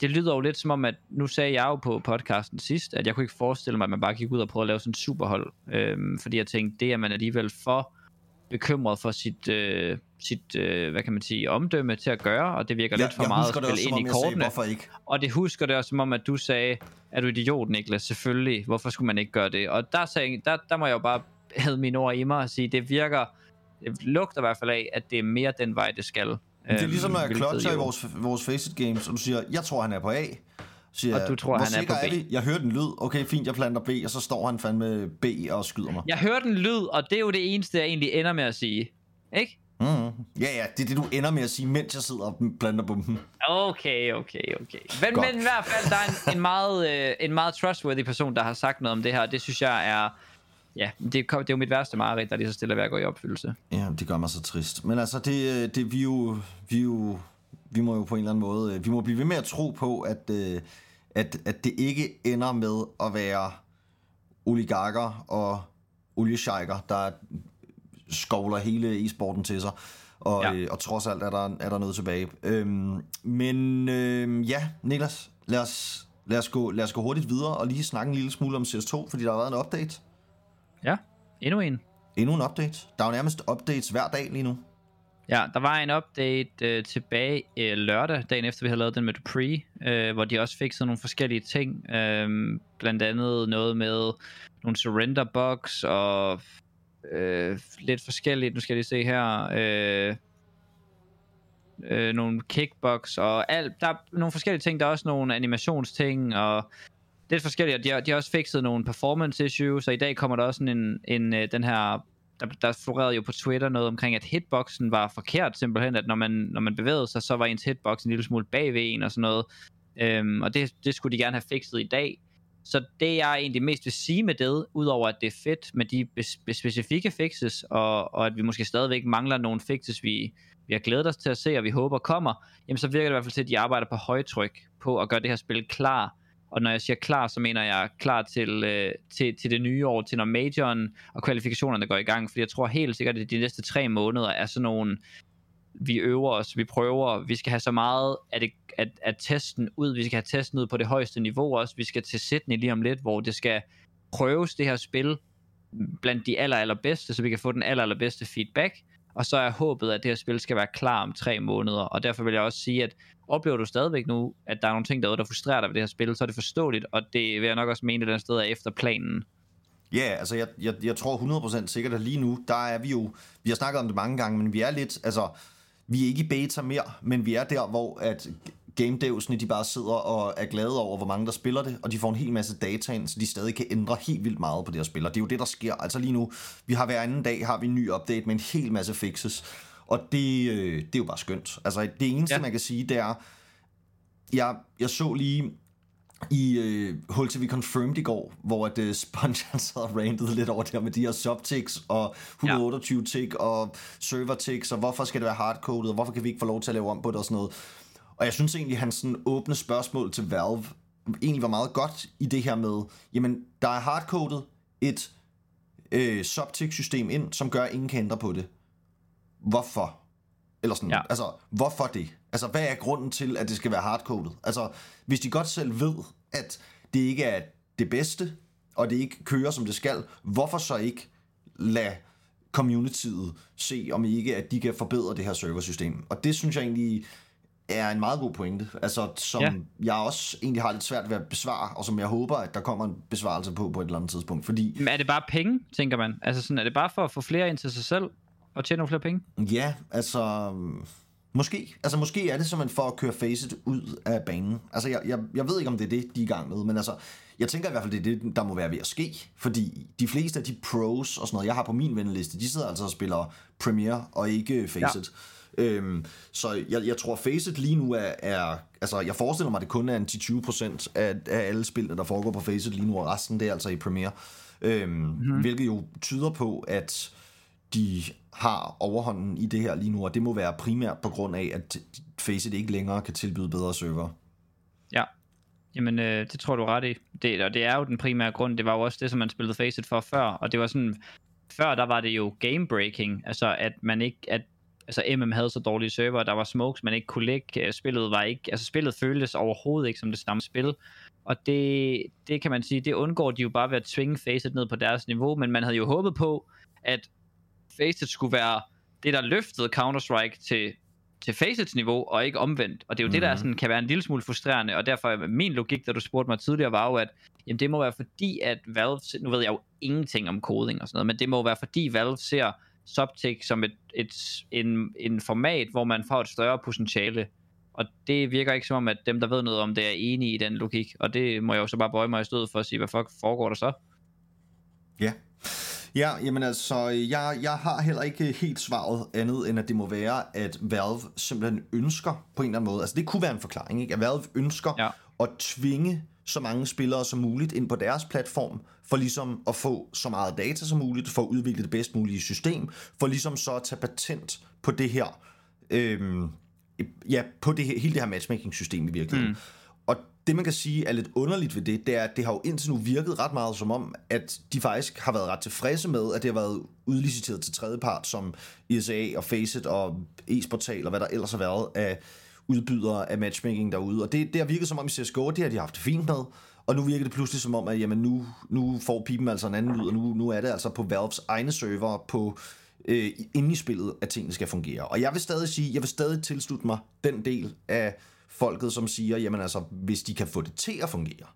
det lyder jo lidt som om, at nu sagde jeg jo på podcasten sidst, at jeg kunne ikke forestille mig, at man bare gik ud og prøvede at lave sådan en superhold. Øhm, fordi jeg tænkte, det er man alligevel for bekymret for sit, øh, sit øh, hvad kan man sige, omdømme til at gøre, og det virker ja, lidt for meget at spille ind i kortene. Sagde, ikke? Og det husker det også som om, at du sagde, er du idiot, Niklas? Selvfølgelig. Hvorfor skulle man ikke gøre det? Og der, sagde, der, der må jeg jo bare have mine ord i mig og sige, det virker, det lugter i hvert fald af, at det er mere den vej, det skal. Det er ligesom, når jeg klotcher i vores, vores Faceit Games, og du siger, jeg tror, han er på A. Siger, og du tror, han er på B. Er jeg hører den lyd. Okay, fint, jeg planter B, og så står han fandme B og skyder mig. Jeg hører den lyd, og det er jo det eneste, jeg egentlig ender med at sige. Ikke? Mm. Ja, ja, det er det, du ender med at sige, mens jeg sidder og planter bomben. Okay, okay, okay. Men, men i hvert fald, der er en, en, meget, øh, en meget trustworthy person, der har sagt noget om det her. Det synes jeg er... Ja, det, det er jo mit værste mareridt, der lige så stille ved at gå i opfyldelse. Ja, det gør mig så trist. Men altså, det, øh, det vi jo... Vi jo vi må jo på en eller anden måde, øh, vi må blive ved med at tro på, at, øh, at, at det ikke ender med at være oligarker og oliesheiker, der skovler hele e-sporten til sig. Og, ja. øh, og trods alt er der, er der noget tilbage. Øhm, men øh, ja, Niklas, lad os, lad, os gå, lad os gå hurtigt videre og lige snakke en lille smule om CS2, fordi der har været en update. Ja, endnu en. Endnu en update. Der er jo nærmest updates hver dag lige nu. Ja, der var en update øh, tilbage øh, lørdag, dagen efter vi havde lavet den med Dupree, øh, hvor de også fik sådan nogle forskellige ting. Øh, blandt andet noget med nogle surrender bugs og øh, lidt forskelligt. Nu skal jeg lige se her. Øh, øh, nogle kickbox og alt. Der er nogle forskellige ting. Der er også nogle animationsting og lidt forskelligt. De har, de har også fikset nogle performance issues, så i dag kommer der også sådan en, en, øh, den her der, der florerede jo på Twitter noget omkring, at hitboxen var forkert simpelthen, at når man, når man bevægede sig, så var ens hitbox en lille smule bagved en og sådan noget. Øhm, og det, det skulle de gerne have fikset i dag. Så det jeg egentlig mest vil sige med det, udover at det er fedt med de specifikke fixes, og, og at vi måske stadigvæk mangler nogle fixes, vi, vi har glædet os til at se, og vi håber kommer, jamen så virker det i hvert fald til, at de arbejder på højtryk på at gøre det her spil klar og når jeg siger klar, så mener jeg klar til, øh, til, til det nye år, til når majoren og kvalifikationerne går i gang. Fordi jeg tror helt sikkert, at de næste tre måneder er sådan nogle, vi øver os, vi prøver, vi skal have så meget af, det, at, at testen ud, vi skal have testen ud på det højeste niveau også. Vi skal til Sydney lige om lidt, hvor det skal prøves det her spil blandt de aller, allerbedste, så vi kan få den aller, allerbedste feedback. Og så er håbet, at det her spil skal være klar om tre måneder. Og derfor vil jeg også sige, at oplever du stadigvæk nu, at der er nogle ting derude, der frustrerer dig ved det her spil, så er det forståeligt, og det vil jeg nok også mene, at den sted er efter planen. Ja, yeah, altså jeg, jeg, jeg tror 100% sikkert, at lige nu, der er vi jo, vi har snakket om det mange gange, men vi er lidt, altså, vi er ikke i beta mere, men vi er der, hvor at game devsene, de bare sidder og er glade over, hvor mange der spiller det, og de får en hel masse data ind, så de stadig kan ændre helt vildt meget på det her spil. Og det er jo det, der sker. Altså lige nu, vi har hver anden dag, har vi en ny update med en hel masse fixes, og det, øh, det er jo bare skønt. Altså det eneste, ja. Man kan sige, det er, jeg, jeg så lige i øh, HLTV Confirmed i går, hvor at øh, Sponge han sad og rantede lidt over det her med de her subticks og 128 tick og server ticks, og hvorfor skal det være hardcoded, og hvorfor kan vi ikke få lov til at lave om på det og sådan noget. Og jeg synes egentlig, hans sådan åbne spørgsmål til Valve egentlig var meget godt i det her med, jamen, der er hardcoded et øh, subtick-system ind, som gør, at ingen kan ændre på det. Hvorfor? Eller sådan, ja. Ja. altså, hvorfor det? Altså, hvad er grunden til, at det skal være hardcoded? Altså, hvis de godt selv ved, at det ikke er det bedste, og det ikke kører, som det skal, hvorfor så ikke lade communityet se, om ikke, at de kan forbedre det her serversystem? Og det synes jeg egentlig er en meget god pointe, altså som ja. Jeg også egentlig har lidt svært ved at besvare, og som jeg håber, at der kommer en besvarelse på på et eller andet tidspunkt, fordi Men er det bare penge, tænker man? Altså sådan, er det bare for at få flere ind til sig selv og tjene nogle flere penge? Ja, altså... Måske. Altså, måske er det simpelthen for at køre Faceit ud af banen. Altså, jeg, jeg, jeg ved ikke, om det er det, de er i gang med, men altså, jeg tænker i hvert fald, det er det, der må være ved at ske. Fordi de fleste af de pros og sådan noget, jeg har på min venneliste, de sidder altså og spiller Premiere og ikke Faceit. Ja. Øhm, så jeg, jeg tror, Faceit lige nu er, er... Altså, jeg forestiller mig, at det kun er en 10-20% af, af alle spillene, der foregår på Faceit lige nu, og resten det er altså i Premiere. Øhm, mm-hmm. Hvilket jo tyder på, at de har overhånden i det her lige nu, og det må være primært på grund af, at Faceit ikke længere kan tilbyde bedre server. Ja. Jamen, øh, det tror du ret i. Det, og det er jo den primære grund. Det var jo også det, som man spillede Faceit for før. Og det var sådan... Før, der var det jo game breaking. Altså, at man ikke... At, altså, MM havde så dårlige server, der var smokes, man ikke kunne lægge. Øh, Spillet var ikke... Altså, spillet føltes overhovedet ikke som det samme spil. Og det, det kan man sige, det undgår de jo bare ved at tvinge Faceit ned på deres niveau. Men man havde jo håbet på, at Faceit skulle være det, der løftede Counter-Strike til, til Facets niveau, og ikke omvendt. Og det er jo mm. det, der sådan, kan være en lille smule frustrerende, og derfor er min logik, da du spurgte mig tidligere, var jo, at jamen, det må være fordi, at Valve, nu ved jeg jo ingenting om koding og sådan noget, men det må være fordi Valve ser Subtick som et, et, en, en format, hvor man får et større potentiale. Og det virker ikke som om, at dem, der ved noget om det, er enige i den logik. Og det må jeg jo så bare bøje mig i stedet for at sige, hvad fuck foregår der så? Ja. Ja, jamen altså, jeg, jeg har heller ikke helt svaret andet, end at det må være, at Valve simpelthen ønsker på en eller anden måde, altså det kunne være en forklaring, ikke? at Valve ønsker. Ja. at tvinge så mange spillere som muligt ind på deres platform, for ligesom at få så meget data som muligt, for at udvikle det bedst mulige system, for ligesom så at tage patent på det her, øhm, ja, på det her, hele det her matchmaking-system i virkeligheden. Mm. Og det, man kan sige er lidt underligt ved det, det er, at det har jo indtil nu virket ret meget som om, at de faktisk har været ret tilfredse med, at det har været udliciteret til tredjepart, som ISA og Faceit og Esportal og hvad der ellers har været af udbydere af matchmaking derude. Og det, det har virket som om i CSGO, det har de haft det fint med. Og nu virker det pludselig som om, at jamen, nu, nu får pipen altså en anden lyd, og nu, nu er det altså på Valves egne server på øh, inde i spillet, at tingene skal fungere. Og jeg vil stadig sige, jeg vil stadig tilslutte mig den del af folket, som siger, jamen altså, hvis de kan få det til at fungere,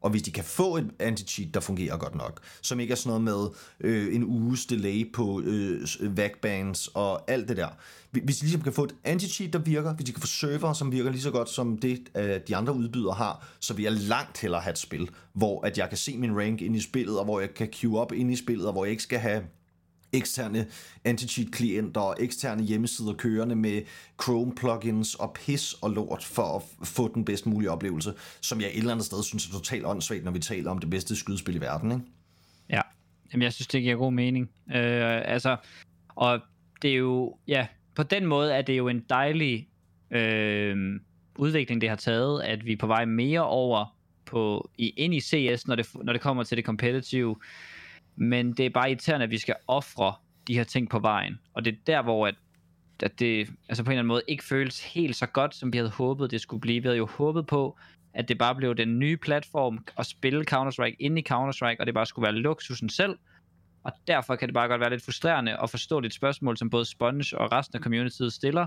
og hvis de kan få et anti-cheat, der fungerer godt nok, som ikke er sådan noget med øh, en uges delay på øh, backbands og alt det der. Hvis de ligesom kan få et anti-cheat, der virker, hvis de kan få server, som virker lige så godt som det, øh, de andre udbydere har, så vil jeg langt hellere have et spil, hvor at jeg kan se min rank ind i spillet, og hvor jeg kan queue op ind i spillet, og hvor jeg ikke skal have eksterne anti-cheat-klienter og eksterne hjemmesider kørende med Chrome-plugins og pis og lort for at få den bedst mulige oplevelse, som jeg et eller andet sted synes er totalt åndssvagt, når vi taler om det bedste skydespil i verden, ikke? Ja, Jamen, jeg synes, det giver god mening. Øh, altså, og det er jo, ja, på den måde er det jo en dejlig øh, udvikling, det har taget, at vi er på vej mere over på, i, ind i CS, når det, når det kommer til det competitive. Men det er bare irriterende, at vi skal ofre de her ting på vejen. Og det er der, hvor at, at det altså på en eller anden måde ikke føles helt så godt, som vi havde håbet, det skulle blive. Vi havde jo håbet på, at det bare blev den nye platform at spille Counter-Strike ind i Counter-Strike, og det bare skulle være luksusen selv. Og derfor kan det bare godt være lidt frustrerende at forstå dit spørgsmål, som både Sponge og resten af communityet stiller.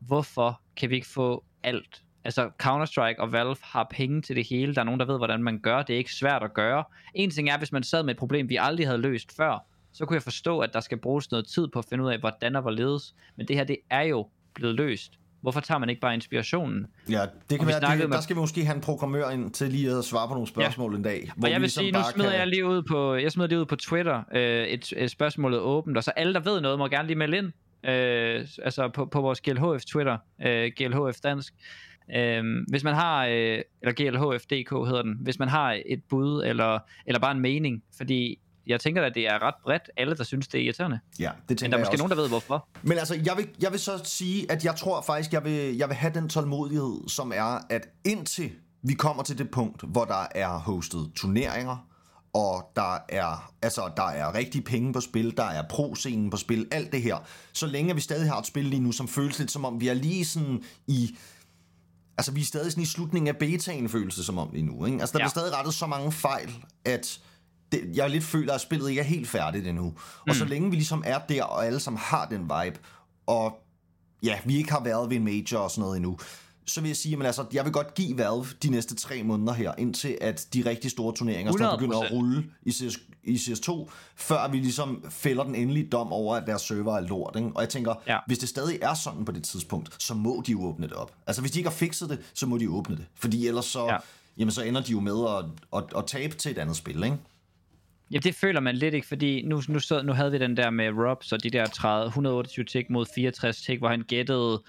Hvorfor kan vi ikke få alt? Altså Counter-Strike og Valve har penge til det hele. Der er nogen, der ved, hvordan man gør. Det er ikke svært at gøre. En ting er, hvis man sad med et problem, vi aldrig havde løst før, så kunne jeg forstå, at der skal bruges noget tid på at finde ud af, hvordan og hvorledes. Men det her, det er jo blevet løst. Hvorfor tager man ikke bare inspirationen? Ja, det kan vi være, det, med- der skal vi måske have en programmør ind til lige at svare på nogle spørgsmål ja. en dag. hvor Og jeg vi vil ligesom sige, nu smider kan- jeg lige ud på, jeg smider lige ud på Twitter, øh, et, et spørgsmål åbent, og så alle, der ved noget, må gerne lige melde ind. Øh, altså på, på vores GLHF Twitter, øh, GLHF Dansk. Øh, hvis man har, øh, eller GLHFDK hedder den, hvis man har et bud, eller, eller bare en mening, fordi jeg tænker at det er ret bredt, alle der synes, det er irriterende. Ja, det Men tænker der er måske også. nogen, der ved hvorfor. Men altså, jeg vil, jeg vil så sige, at jeg tror faktisk, jeg vil, jeg vil have den tålmodighed, som er, at indtil vi kommer til det punkt, hvor der er hostet turneringer, og der er, altså, der er rigtig penge på spil, der er pro-scenen på spil, alt det her. Så længe vi stadig har et spil lige nu, som føles lidt som om, vi er lige sådan i... Altså, vi er stadig sådan i slutningen af betaen, føles det som om lige nu. Ikke? Altså, der Ja. bliver stadig rettet så mange fejl, at det, jeg lidt føler, at spillet ikke er helt færdigt endnu. Og Mm. så længe vi ligesom er der, og alle sammen har den vibe, og ja, vi ikke har været ved en major og sådan noget endnu, så vil jeg sige, at altså, jeg vil godt give Valve de næste tre måneder her, indtil at de rigtig store turneringer snart begynder at 100%. rulle i, CS, i CS2, før vi ligesom fælder den endelige dom over, at deres server er lort. Ikke? Og jeg tænker, Ja. hvis det stadig er sådan på det tidspunkt, så må de jo åbne det op. Altså hvis de ikke har fikset det, så må de åbne det. Fordi ellers så, Ja. ja. jamen, så ender de jo med at, at, at tabe til et andet spil. Ikke? Ja, det føler man lidt ikke, fordi nu, nu, stod, nu havde vi den der med Rob, så de der 30, 128 tick mod 64 tick, hvor han gættede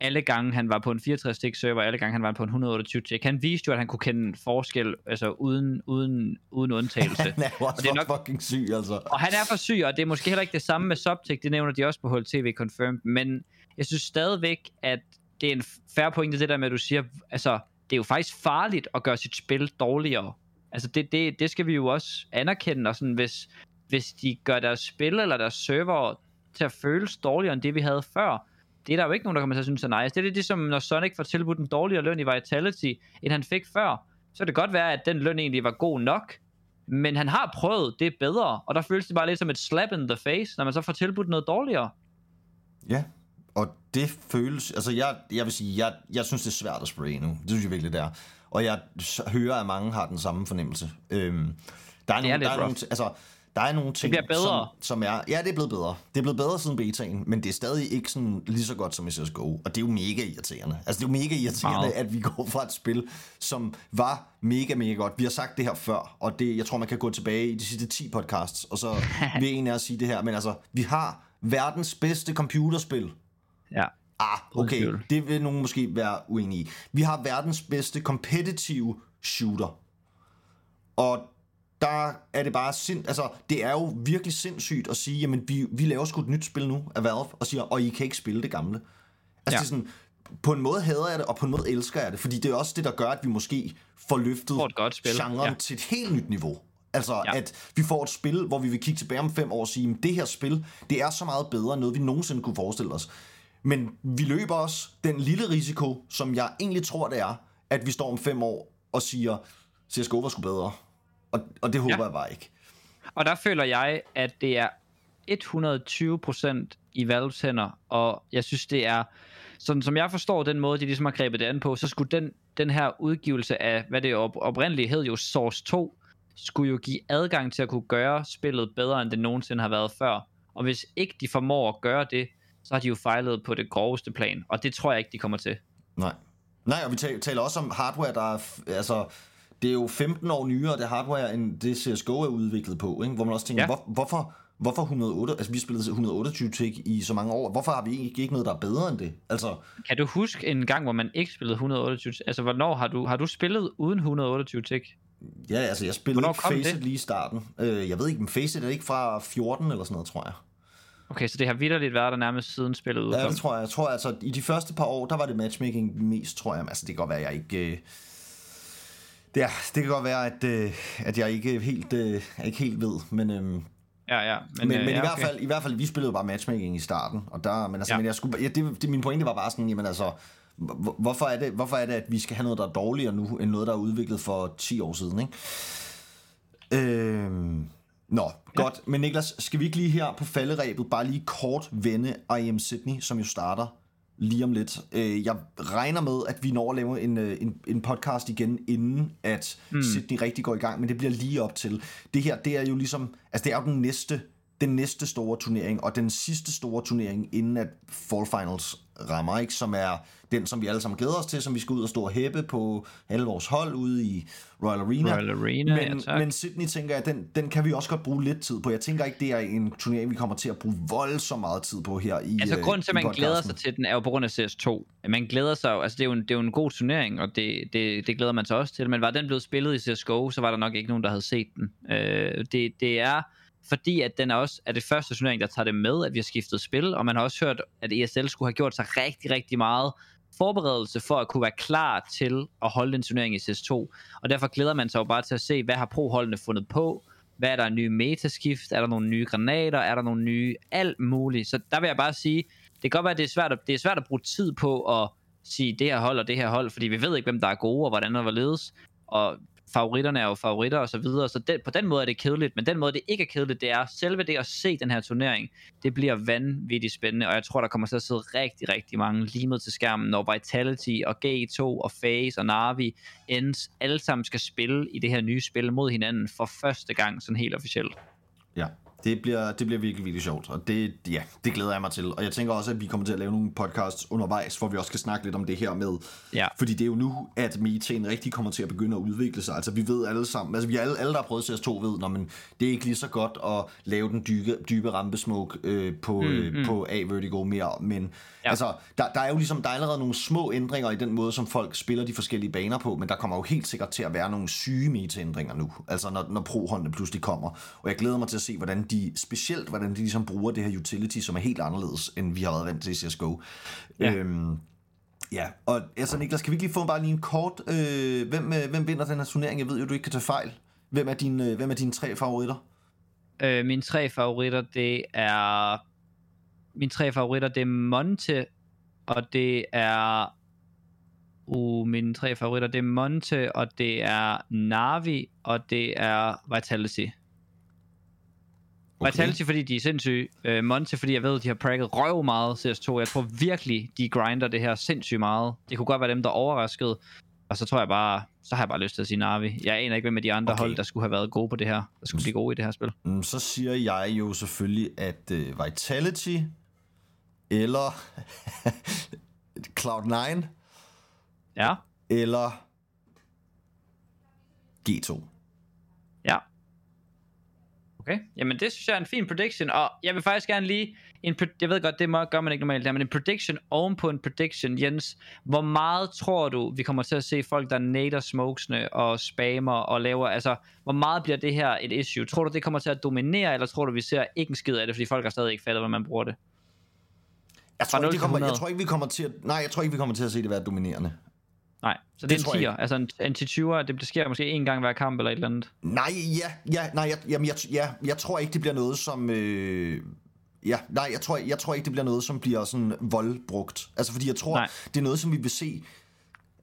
alle gange, han var på en 64 tick server, alle gange, han var på en 128 tick. Han viste jo, at han kunne kende forskel, altså uden, uden, uden undtagelse. Han er jo også det er nok... nok- fucking syg, altså. Og han er for syg, og det er måske heller ikke det samme med Subtech, det nævner de også på HLTV Confirmed, men jeg synes stadigvæk, at det er en færre pointe, det der med, at du siger, altså, det er jo faktisk farligt at gøre sit spil dårligere. Altså, det, det, det skal vi jo også anerkende, og sådan, hvis, hvis de gør deres spil eller deres server til at føles dårligere end det, vi havde før, det er der jo ikke nogen, der kommer til at synes er nice. Det er lidt ligesom, når Sonic får tilbudt en dårligere løn i Vitality, end han fik før. Så kan det godt være, at den løn egentlig var god nok, men han har prøvet det bedre, og der føles det bare lidt som et slap in the face, når man så får tilbudt noget dårligere. Ja, og det føles... Altså, jeg, jeg vil sige, jeg, jeg synes, det er svært at spraye nu. Det synes jeg virkelig, det er. Og jeg hører, at mange har den samme fornemmelse. Øhm, der er, Det er nogle, lidt der er nogle, rough. altså, der er nogle ting, bliver bedre. Som, som er... Ja, det er blevet bedre. Det er blevet bedre siden betaen, men det er stadig ikke sådan lige så godt som i CSGO. Og det er jo mega irriterende. Altså, det er jo mega irriterende, Meget. at vi går fra et spil, som var mega, mega godt. Vi har sagt det her før, og det, jeg tror, man kan gå tilbage i de sidste 10 podcasts, og så vil en af os sige det her, men altså, vi har verdens bedste computerspil. Ja. Ah, okay. Det vil nogen måske være uenige i. Vi har verdens bedste competitive shooter. Og der er det bare sind, altså det er jo virkelig sindssygt at sige, jamen vi, vi laver sgu et nyt spil nu af Valve, og siger, og I kan ikke spille det gamle. Altså Ja. det er sådan, på en måde hader jeg det, og på en måde elsker jeg det, fordi det er også det, der gør, at vi måske får løftet Får godt spil, genren ja. til et helt nyt niveau. Altså, ja. at vi får et spil, hvor vi vil kigge tilbage om fem år og sige, at det her spil, det er så meget bedre end noget, vi nogensinde kunne forestille os. Men vi løber også den lille risiko, som jeg egentlig tror, det er, at vi står om fem år og siger, CSGO var sgu bedre. Og, og det håber Ja. jeg bare ikke. Og der føler jeg, at det er 120% i Valves hænder, og jeg synes, det er, sådan som jeg forstår den måde, de ligesom har grebet det an på, så skulle den, den her udgivelse af, hvad det op, oprindeligt hed jo Source 2, skulle jo give adgang til at kunne gøre spillet bedre, end det nogensinde har været før. Og hvis ikke de formår at gøre det, så har de jo fejlet på det groveste plan, og det tror jeg ikke, de kommer til. Nej. Nej, og vi taler, også om hardware, der er, altså, det er jo 15 år nyere, det hardware, end det CSGO er udviklet på, ikke? hvor man også tænker, Ja. hvor, hvorfor, hvorfor 108, altså vi spillede 128 tick i så mange år, hvorfor har vi ikke, ikke noget, der er bedre end det? Altså, Kan du huske en gang, hvor man ikke spillede 128? Altså, hvornår har du, har du spillet uden 128 tick? ja, altså jeg spillede ikke Faceit lige i starten. Øh, jeg ved ikke, men Faceit er ikke fra 14 eller sådan noget, tror jeg. Okay, så det har vidderligt været der nærmest siden spillet udkom. Ja, det tror jeg. Jeg tror altså, i de første par år, der var det matchmaking mest, tror jeg. Altså, det kan godt være, jeg ikke... Øh... Det, er, det kan godt være, at, øh, at jeg ikke helt, øh, ikke helt ved, men... Øh, Ja, ja. Men, men, øh, men ja, i, hvert okay. fald, i hvert fald, vi spillede bare matchmaking i starten, og der, men altså, Ja. ja. men jeg skulle, ja, det, det, min pointe var bare sådan, jamen altså, hvor- hvorfor er, det, hvorfor er det, at vi skal have noget, der er dårligere nu, end noget, der er udviklet for 10 år siden, ikke? Øhm, nå, ja. godt. Men Niklas, skal vi ikke lige her på falderæbet bare lige kort vende IM Sydney, som jo starter lige om lidt. Øh, jeg regner med, at vi når at lave en, øh, en, en podcast igen, inden at mm. Sydney rigtig går i gang, men det bliver lige op til. Det her, det er jo ligesom, altså det er jo den næste, den næste store turnering, og den sidste store turnering, inden at Fall Finals rammer, ikke? som er den, som vi alle sammen glæder os til, som vi skal ud og stå og hæppe på alle vores hold ude i Royal Arena. Royal Arena, men, ja, tak. men Sydney tænker jeg, den, den kan vi også godt bruge lidt tid på. Jeg tænker ikke, det er en turnering, vi kommer til at bruge voldsomt meget tid på her i Altså øh, grunden til, at man glæder podcasten. sig til den, er jo på grund af CS2. Man glæder sig jo, altså det er jo en, det er jo en god turnering, og det, det, det glæder man sig også til. Men var den blevet spillet i CSGO, så var der nok ikke nogen, der havde set den. Øh, det, det er fordi, at den er også er det første turnering, der tager det med, at vi har skiftet spil, og man har også hørt, at ESL skulle have gjort sig rigtig, rigtig meget forberedelse for at kunne være klar til at holde den turnering i CS2. Og derfor glæder man sig jo bare til at se, hvad har pro-holdene fundet på, hvad er der nye metaskift, er der nogle nye granater, er der nogle nye, alt muligt. Så der vil jeg bare sige, det kan godt være, at det er svært at, det er svært at bruge tid på at sige det her hold og det her hold, fordi vi ved ikke, hvem der er gode og hvordan der ledes. Og favoritterne er jo favoritter og så videre, så den, på den måde er det kedeligt, men den måde det ikke er kedeligt, det er selve det at se den her turnering, det bliver vanvittigt spændende, og jeg tror, der kommer til at sidde rigtig, rigtig mange limet til skærmen, når Vitality og G2 og FaZe og Navi ends alle sammen skal spille i det her nye spil mod hinanden for første gang, sådan helt officielt. Ja, det bliver, det bliver virkelig, virkelig sjovt, og det, ja, det glæder jeg mig til. Og jeg tænker også, at vi kommer til at lave nogle podcasts undervejs, hvor vi også skal snakke lidt om det her med, Ja. fordi det er jo nu, at metaen rigtig kommer til at begynde at udvikle sig. Altså vi ved alle sammen, altså vi alle, alle der har prøvet CS2 ved, når man, det er ikke lige så godt at lave den dybe, dybe rampesmoke øh, på, mm, øh, mm. på A-Vertigo mere, men ja. Altså, der, der er jo ligesom, der er allerede nogle små ændringer i den måde, som folk spiller de forskellige baner på, men der kommer jo helt sikkert til at være nogle syge meta-ændringer nu, altså når, når pro-håndene pludselig kommer. Og jeg glæder mig til at se, hvordan de, specielt hvordan de ligesom bruger det her utility, som er helt anderledes, end vi har været vant til i CSGO. Ja. Øhm, Ja, og altså Niklas, kan vi ikke lige få bare lige en kort, øh, hvem, øh, hvem vinder den her turnering? Jeg ved jo, du ikke kan tage fejl. Hvem er, din, øh, hvem er dine tre favoritter? Øh, mine tre favoritter, det er... Mine tre favoritter, det er Monte, og det er... Uh, mine tre favoritter, det er Monte, og det er Navi, og det er Vitality. Okay. Vitality, fordi de er sindssyge. Uh, Monte, fordi jeg ved, de har pragget røv meget CS2. Jeg tror virkelig, de grinder det her sindssygt meget. Det kunne godt være dem, der overraskede. Og så tror jeg bare, så har jeg bare lyst til at sige Navi. Jeg aner ikke, hvem af de andre Okay. hold, der skulle have været gode på det her. Der skulle blive gode i det her spil. Mm, Så siger jeg jo selvfølgelig, at øh, Vitality eller Cloud9 Ja, eller G2. Okay, jamen det synes jeg er en fin prediction, og jeg vil faktisk gerne lige, en, jeg ved godt, det må, gør man ikke normalt der, men en prediction oven på en prediction, Jens, hvor meget tror du, vi kommer til at se folk, der nader smokesene og spammer og laver, altså, hvor meget bliver det her et issue? Tror du, det kommer til at dominere, eller tror du, vi ser ikke en skid af det, fordi folk har stadig ikke fattet, hvordan man bruger det? Jeg tror, ikke, 0 det til kommer, jeg 100. tror ikke, vi kommer til at, nej, jeg tror ikke, vi kommer til at se det være dominerende. Nej, så det, Det er en 10'er, altså en, en 10 det sker måske en gang hver kamp eller et eller andet. Nej, ja, ja, nej, jeg, jamen, jeg, ja, jeg tror ikke, det bliver noget, som... Øh, ja, nej, jeg tror, jeg tror ikke, det bliver noget, som bliver sådan voldbrugt. Altså, fordi jeg tror. Nej. det er noget, som vi vil se...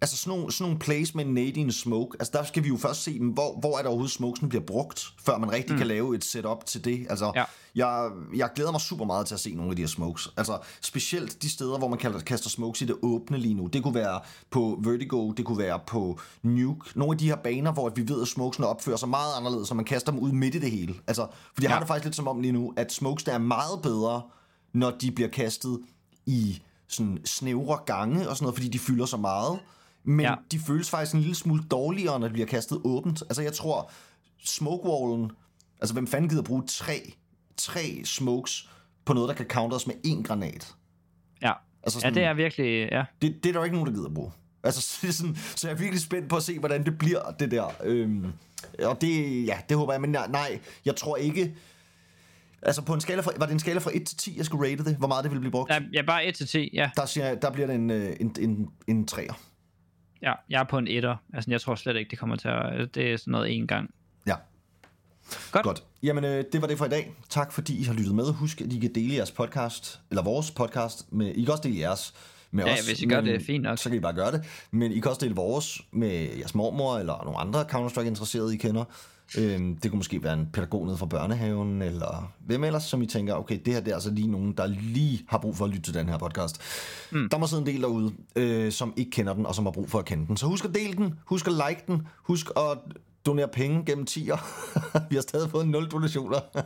Altså, sådan nogle, sådan nogle plays med Nadine Smoke, altså der skal vi jo først se, hvor, hvor er der overhovedet smokesen bliver brugt, før man rigtig mm. kan lave et setup til det. Altså, Ja. jeg, jeg glæder mig super meget til at se nogle af de her smokes. Altså, specielt de steder, hvor man kalder, kaster smokes i det åbne lige nu. Det kunne være på Vertigo, det kunne være på Nuke. Nogle af de her baner, hvor vi ved, at smokesene opfører sig meget anderledes, så man kaster dem ud midt i det hele. Altså, fordi jeg Ja. har det faktisk lidt som om lige nu, at smokes er meget bedre, når de bliver kastet i sådan snævre gange og sådan noget, fordi de fylder så meget. Men ja. Ja. de føles faktisk en lille smule dårligere, når de bliver kastet åbent. Altså jeg tror, smokewallen, altså hvem fanden gider bruge tre, tre smokes på noget, der kan counters med én granat? Ja, Altså ja sådan, det er virkelig, ja. det, det er der jo ikke nogen, der gider bruge. Altså, er sådan, så jeg er virkelig spændt på at se, hvordan det bliver, det der. Øhm, og det, ja, det håber jeg, men nej, nej, jeg tror ikke... Altså, på en skala fra, var det en skala fra 1 til 10, jeg skulle rate det? Hvor meget det ville blive brugt? Ja, ja bare 1 til 10, ja. Der, siger der bliver det en, øh, en, en, en 3'er. Ja, jeg er på en etter. Altså, jeg tror slet ikke, det kommer til at... Det er sådan noget en gang. Ja. Godt. Godt. Jamen, øh, det var det for i dag. Tak fordi I har lyttet med. Husk, at I kan dele jeres podcast, eller vores podcast, med, I kan også dele jeres med Ja, os. hvis I gør det, fint nok. Så kan I bare gøre det. Men I kan også dele vores med jeres mormor, eller nogle andre Counter-Strike-interesserede, I kender. Øhm, det kunne måske være en pædagog nede fra børnehaven, eller hvem ellers, som I tænker, okay, det her det er altså lige nogen, der lige har brug for at lytte til den her podcast. Mm. Der må sidde en del derude, øh, som ikke kender den, og som har brug for at kende den. Så husk at dele den, husk at like den, husk at donere penge gennem tier. vi har stadig fået 0 donationer.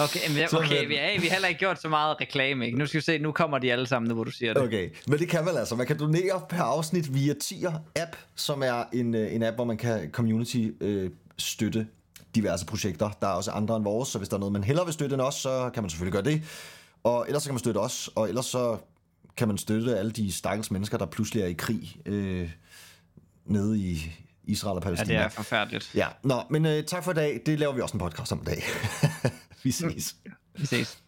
Okay, men, okay vi, har, vi har heller ikke gjort så meget reklame, ikke? Nu skal vi se, nu kommer de alle sammen, nu hvor du siger det. Okay, men det kan man altså. Man kan donere per afsnit via Tier-app, som er en, øh, en app, hvor man kan community øh, støtte diverse projekter. Der er også andre end vores, så hvis der er noget, man hellere vil støtte end os, så kan man selvfølgelig gøre det. Og ellers så kan man støtte os, og ellers så kan man støtte alle de stakkels mennesker, der pludselig er i krig øh, nede i Israel og Ja, Palæstina. det er forfærdeligt. Ja, nå, men øh, tak for i dag. Det laver vi også en podcast om i dag. vi ses. Vi ses.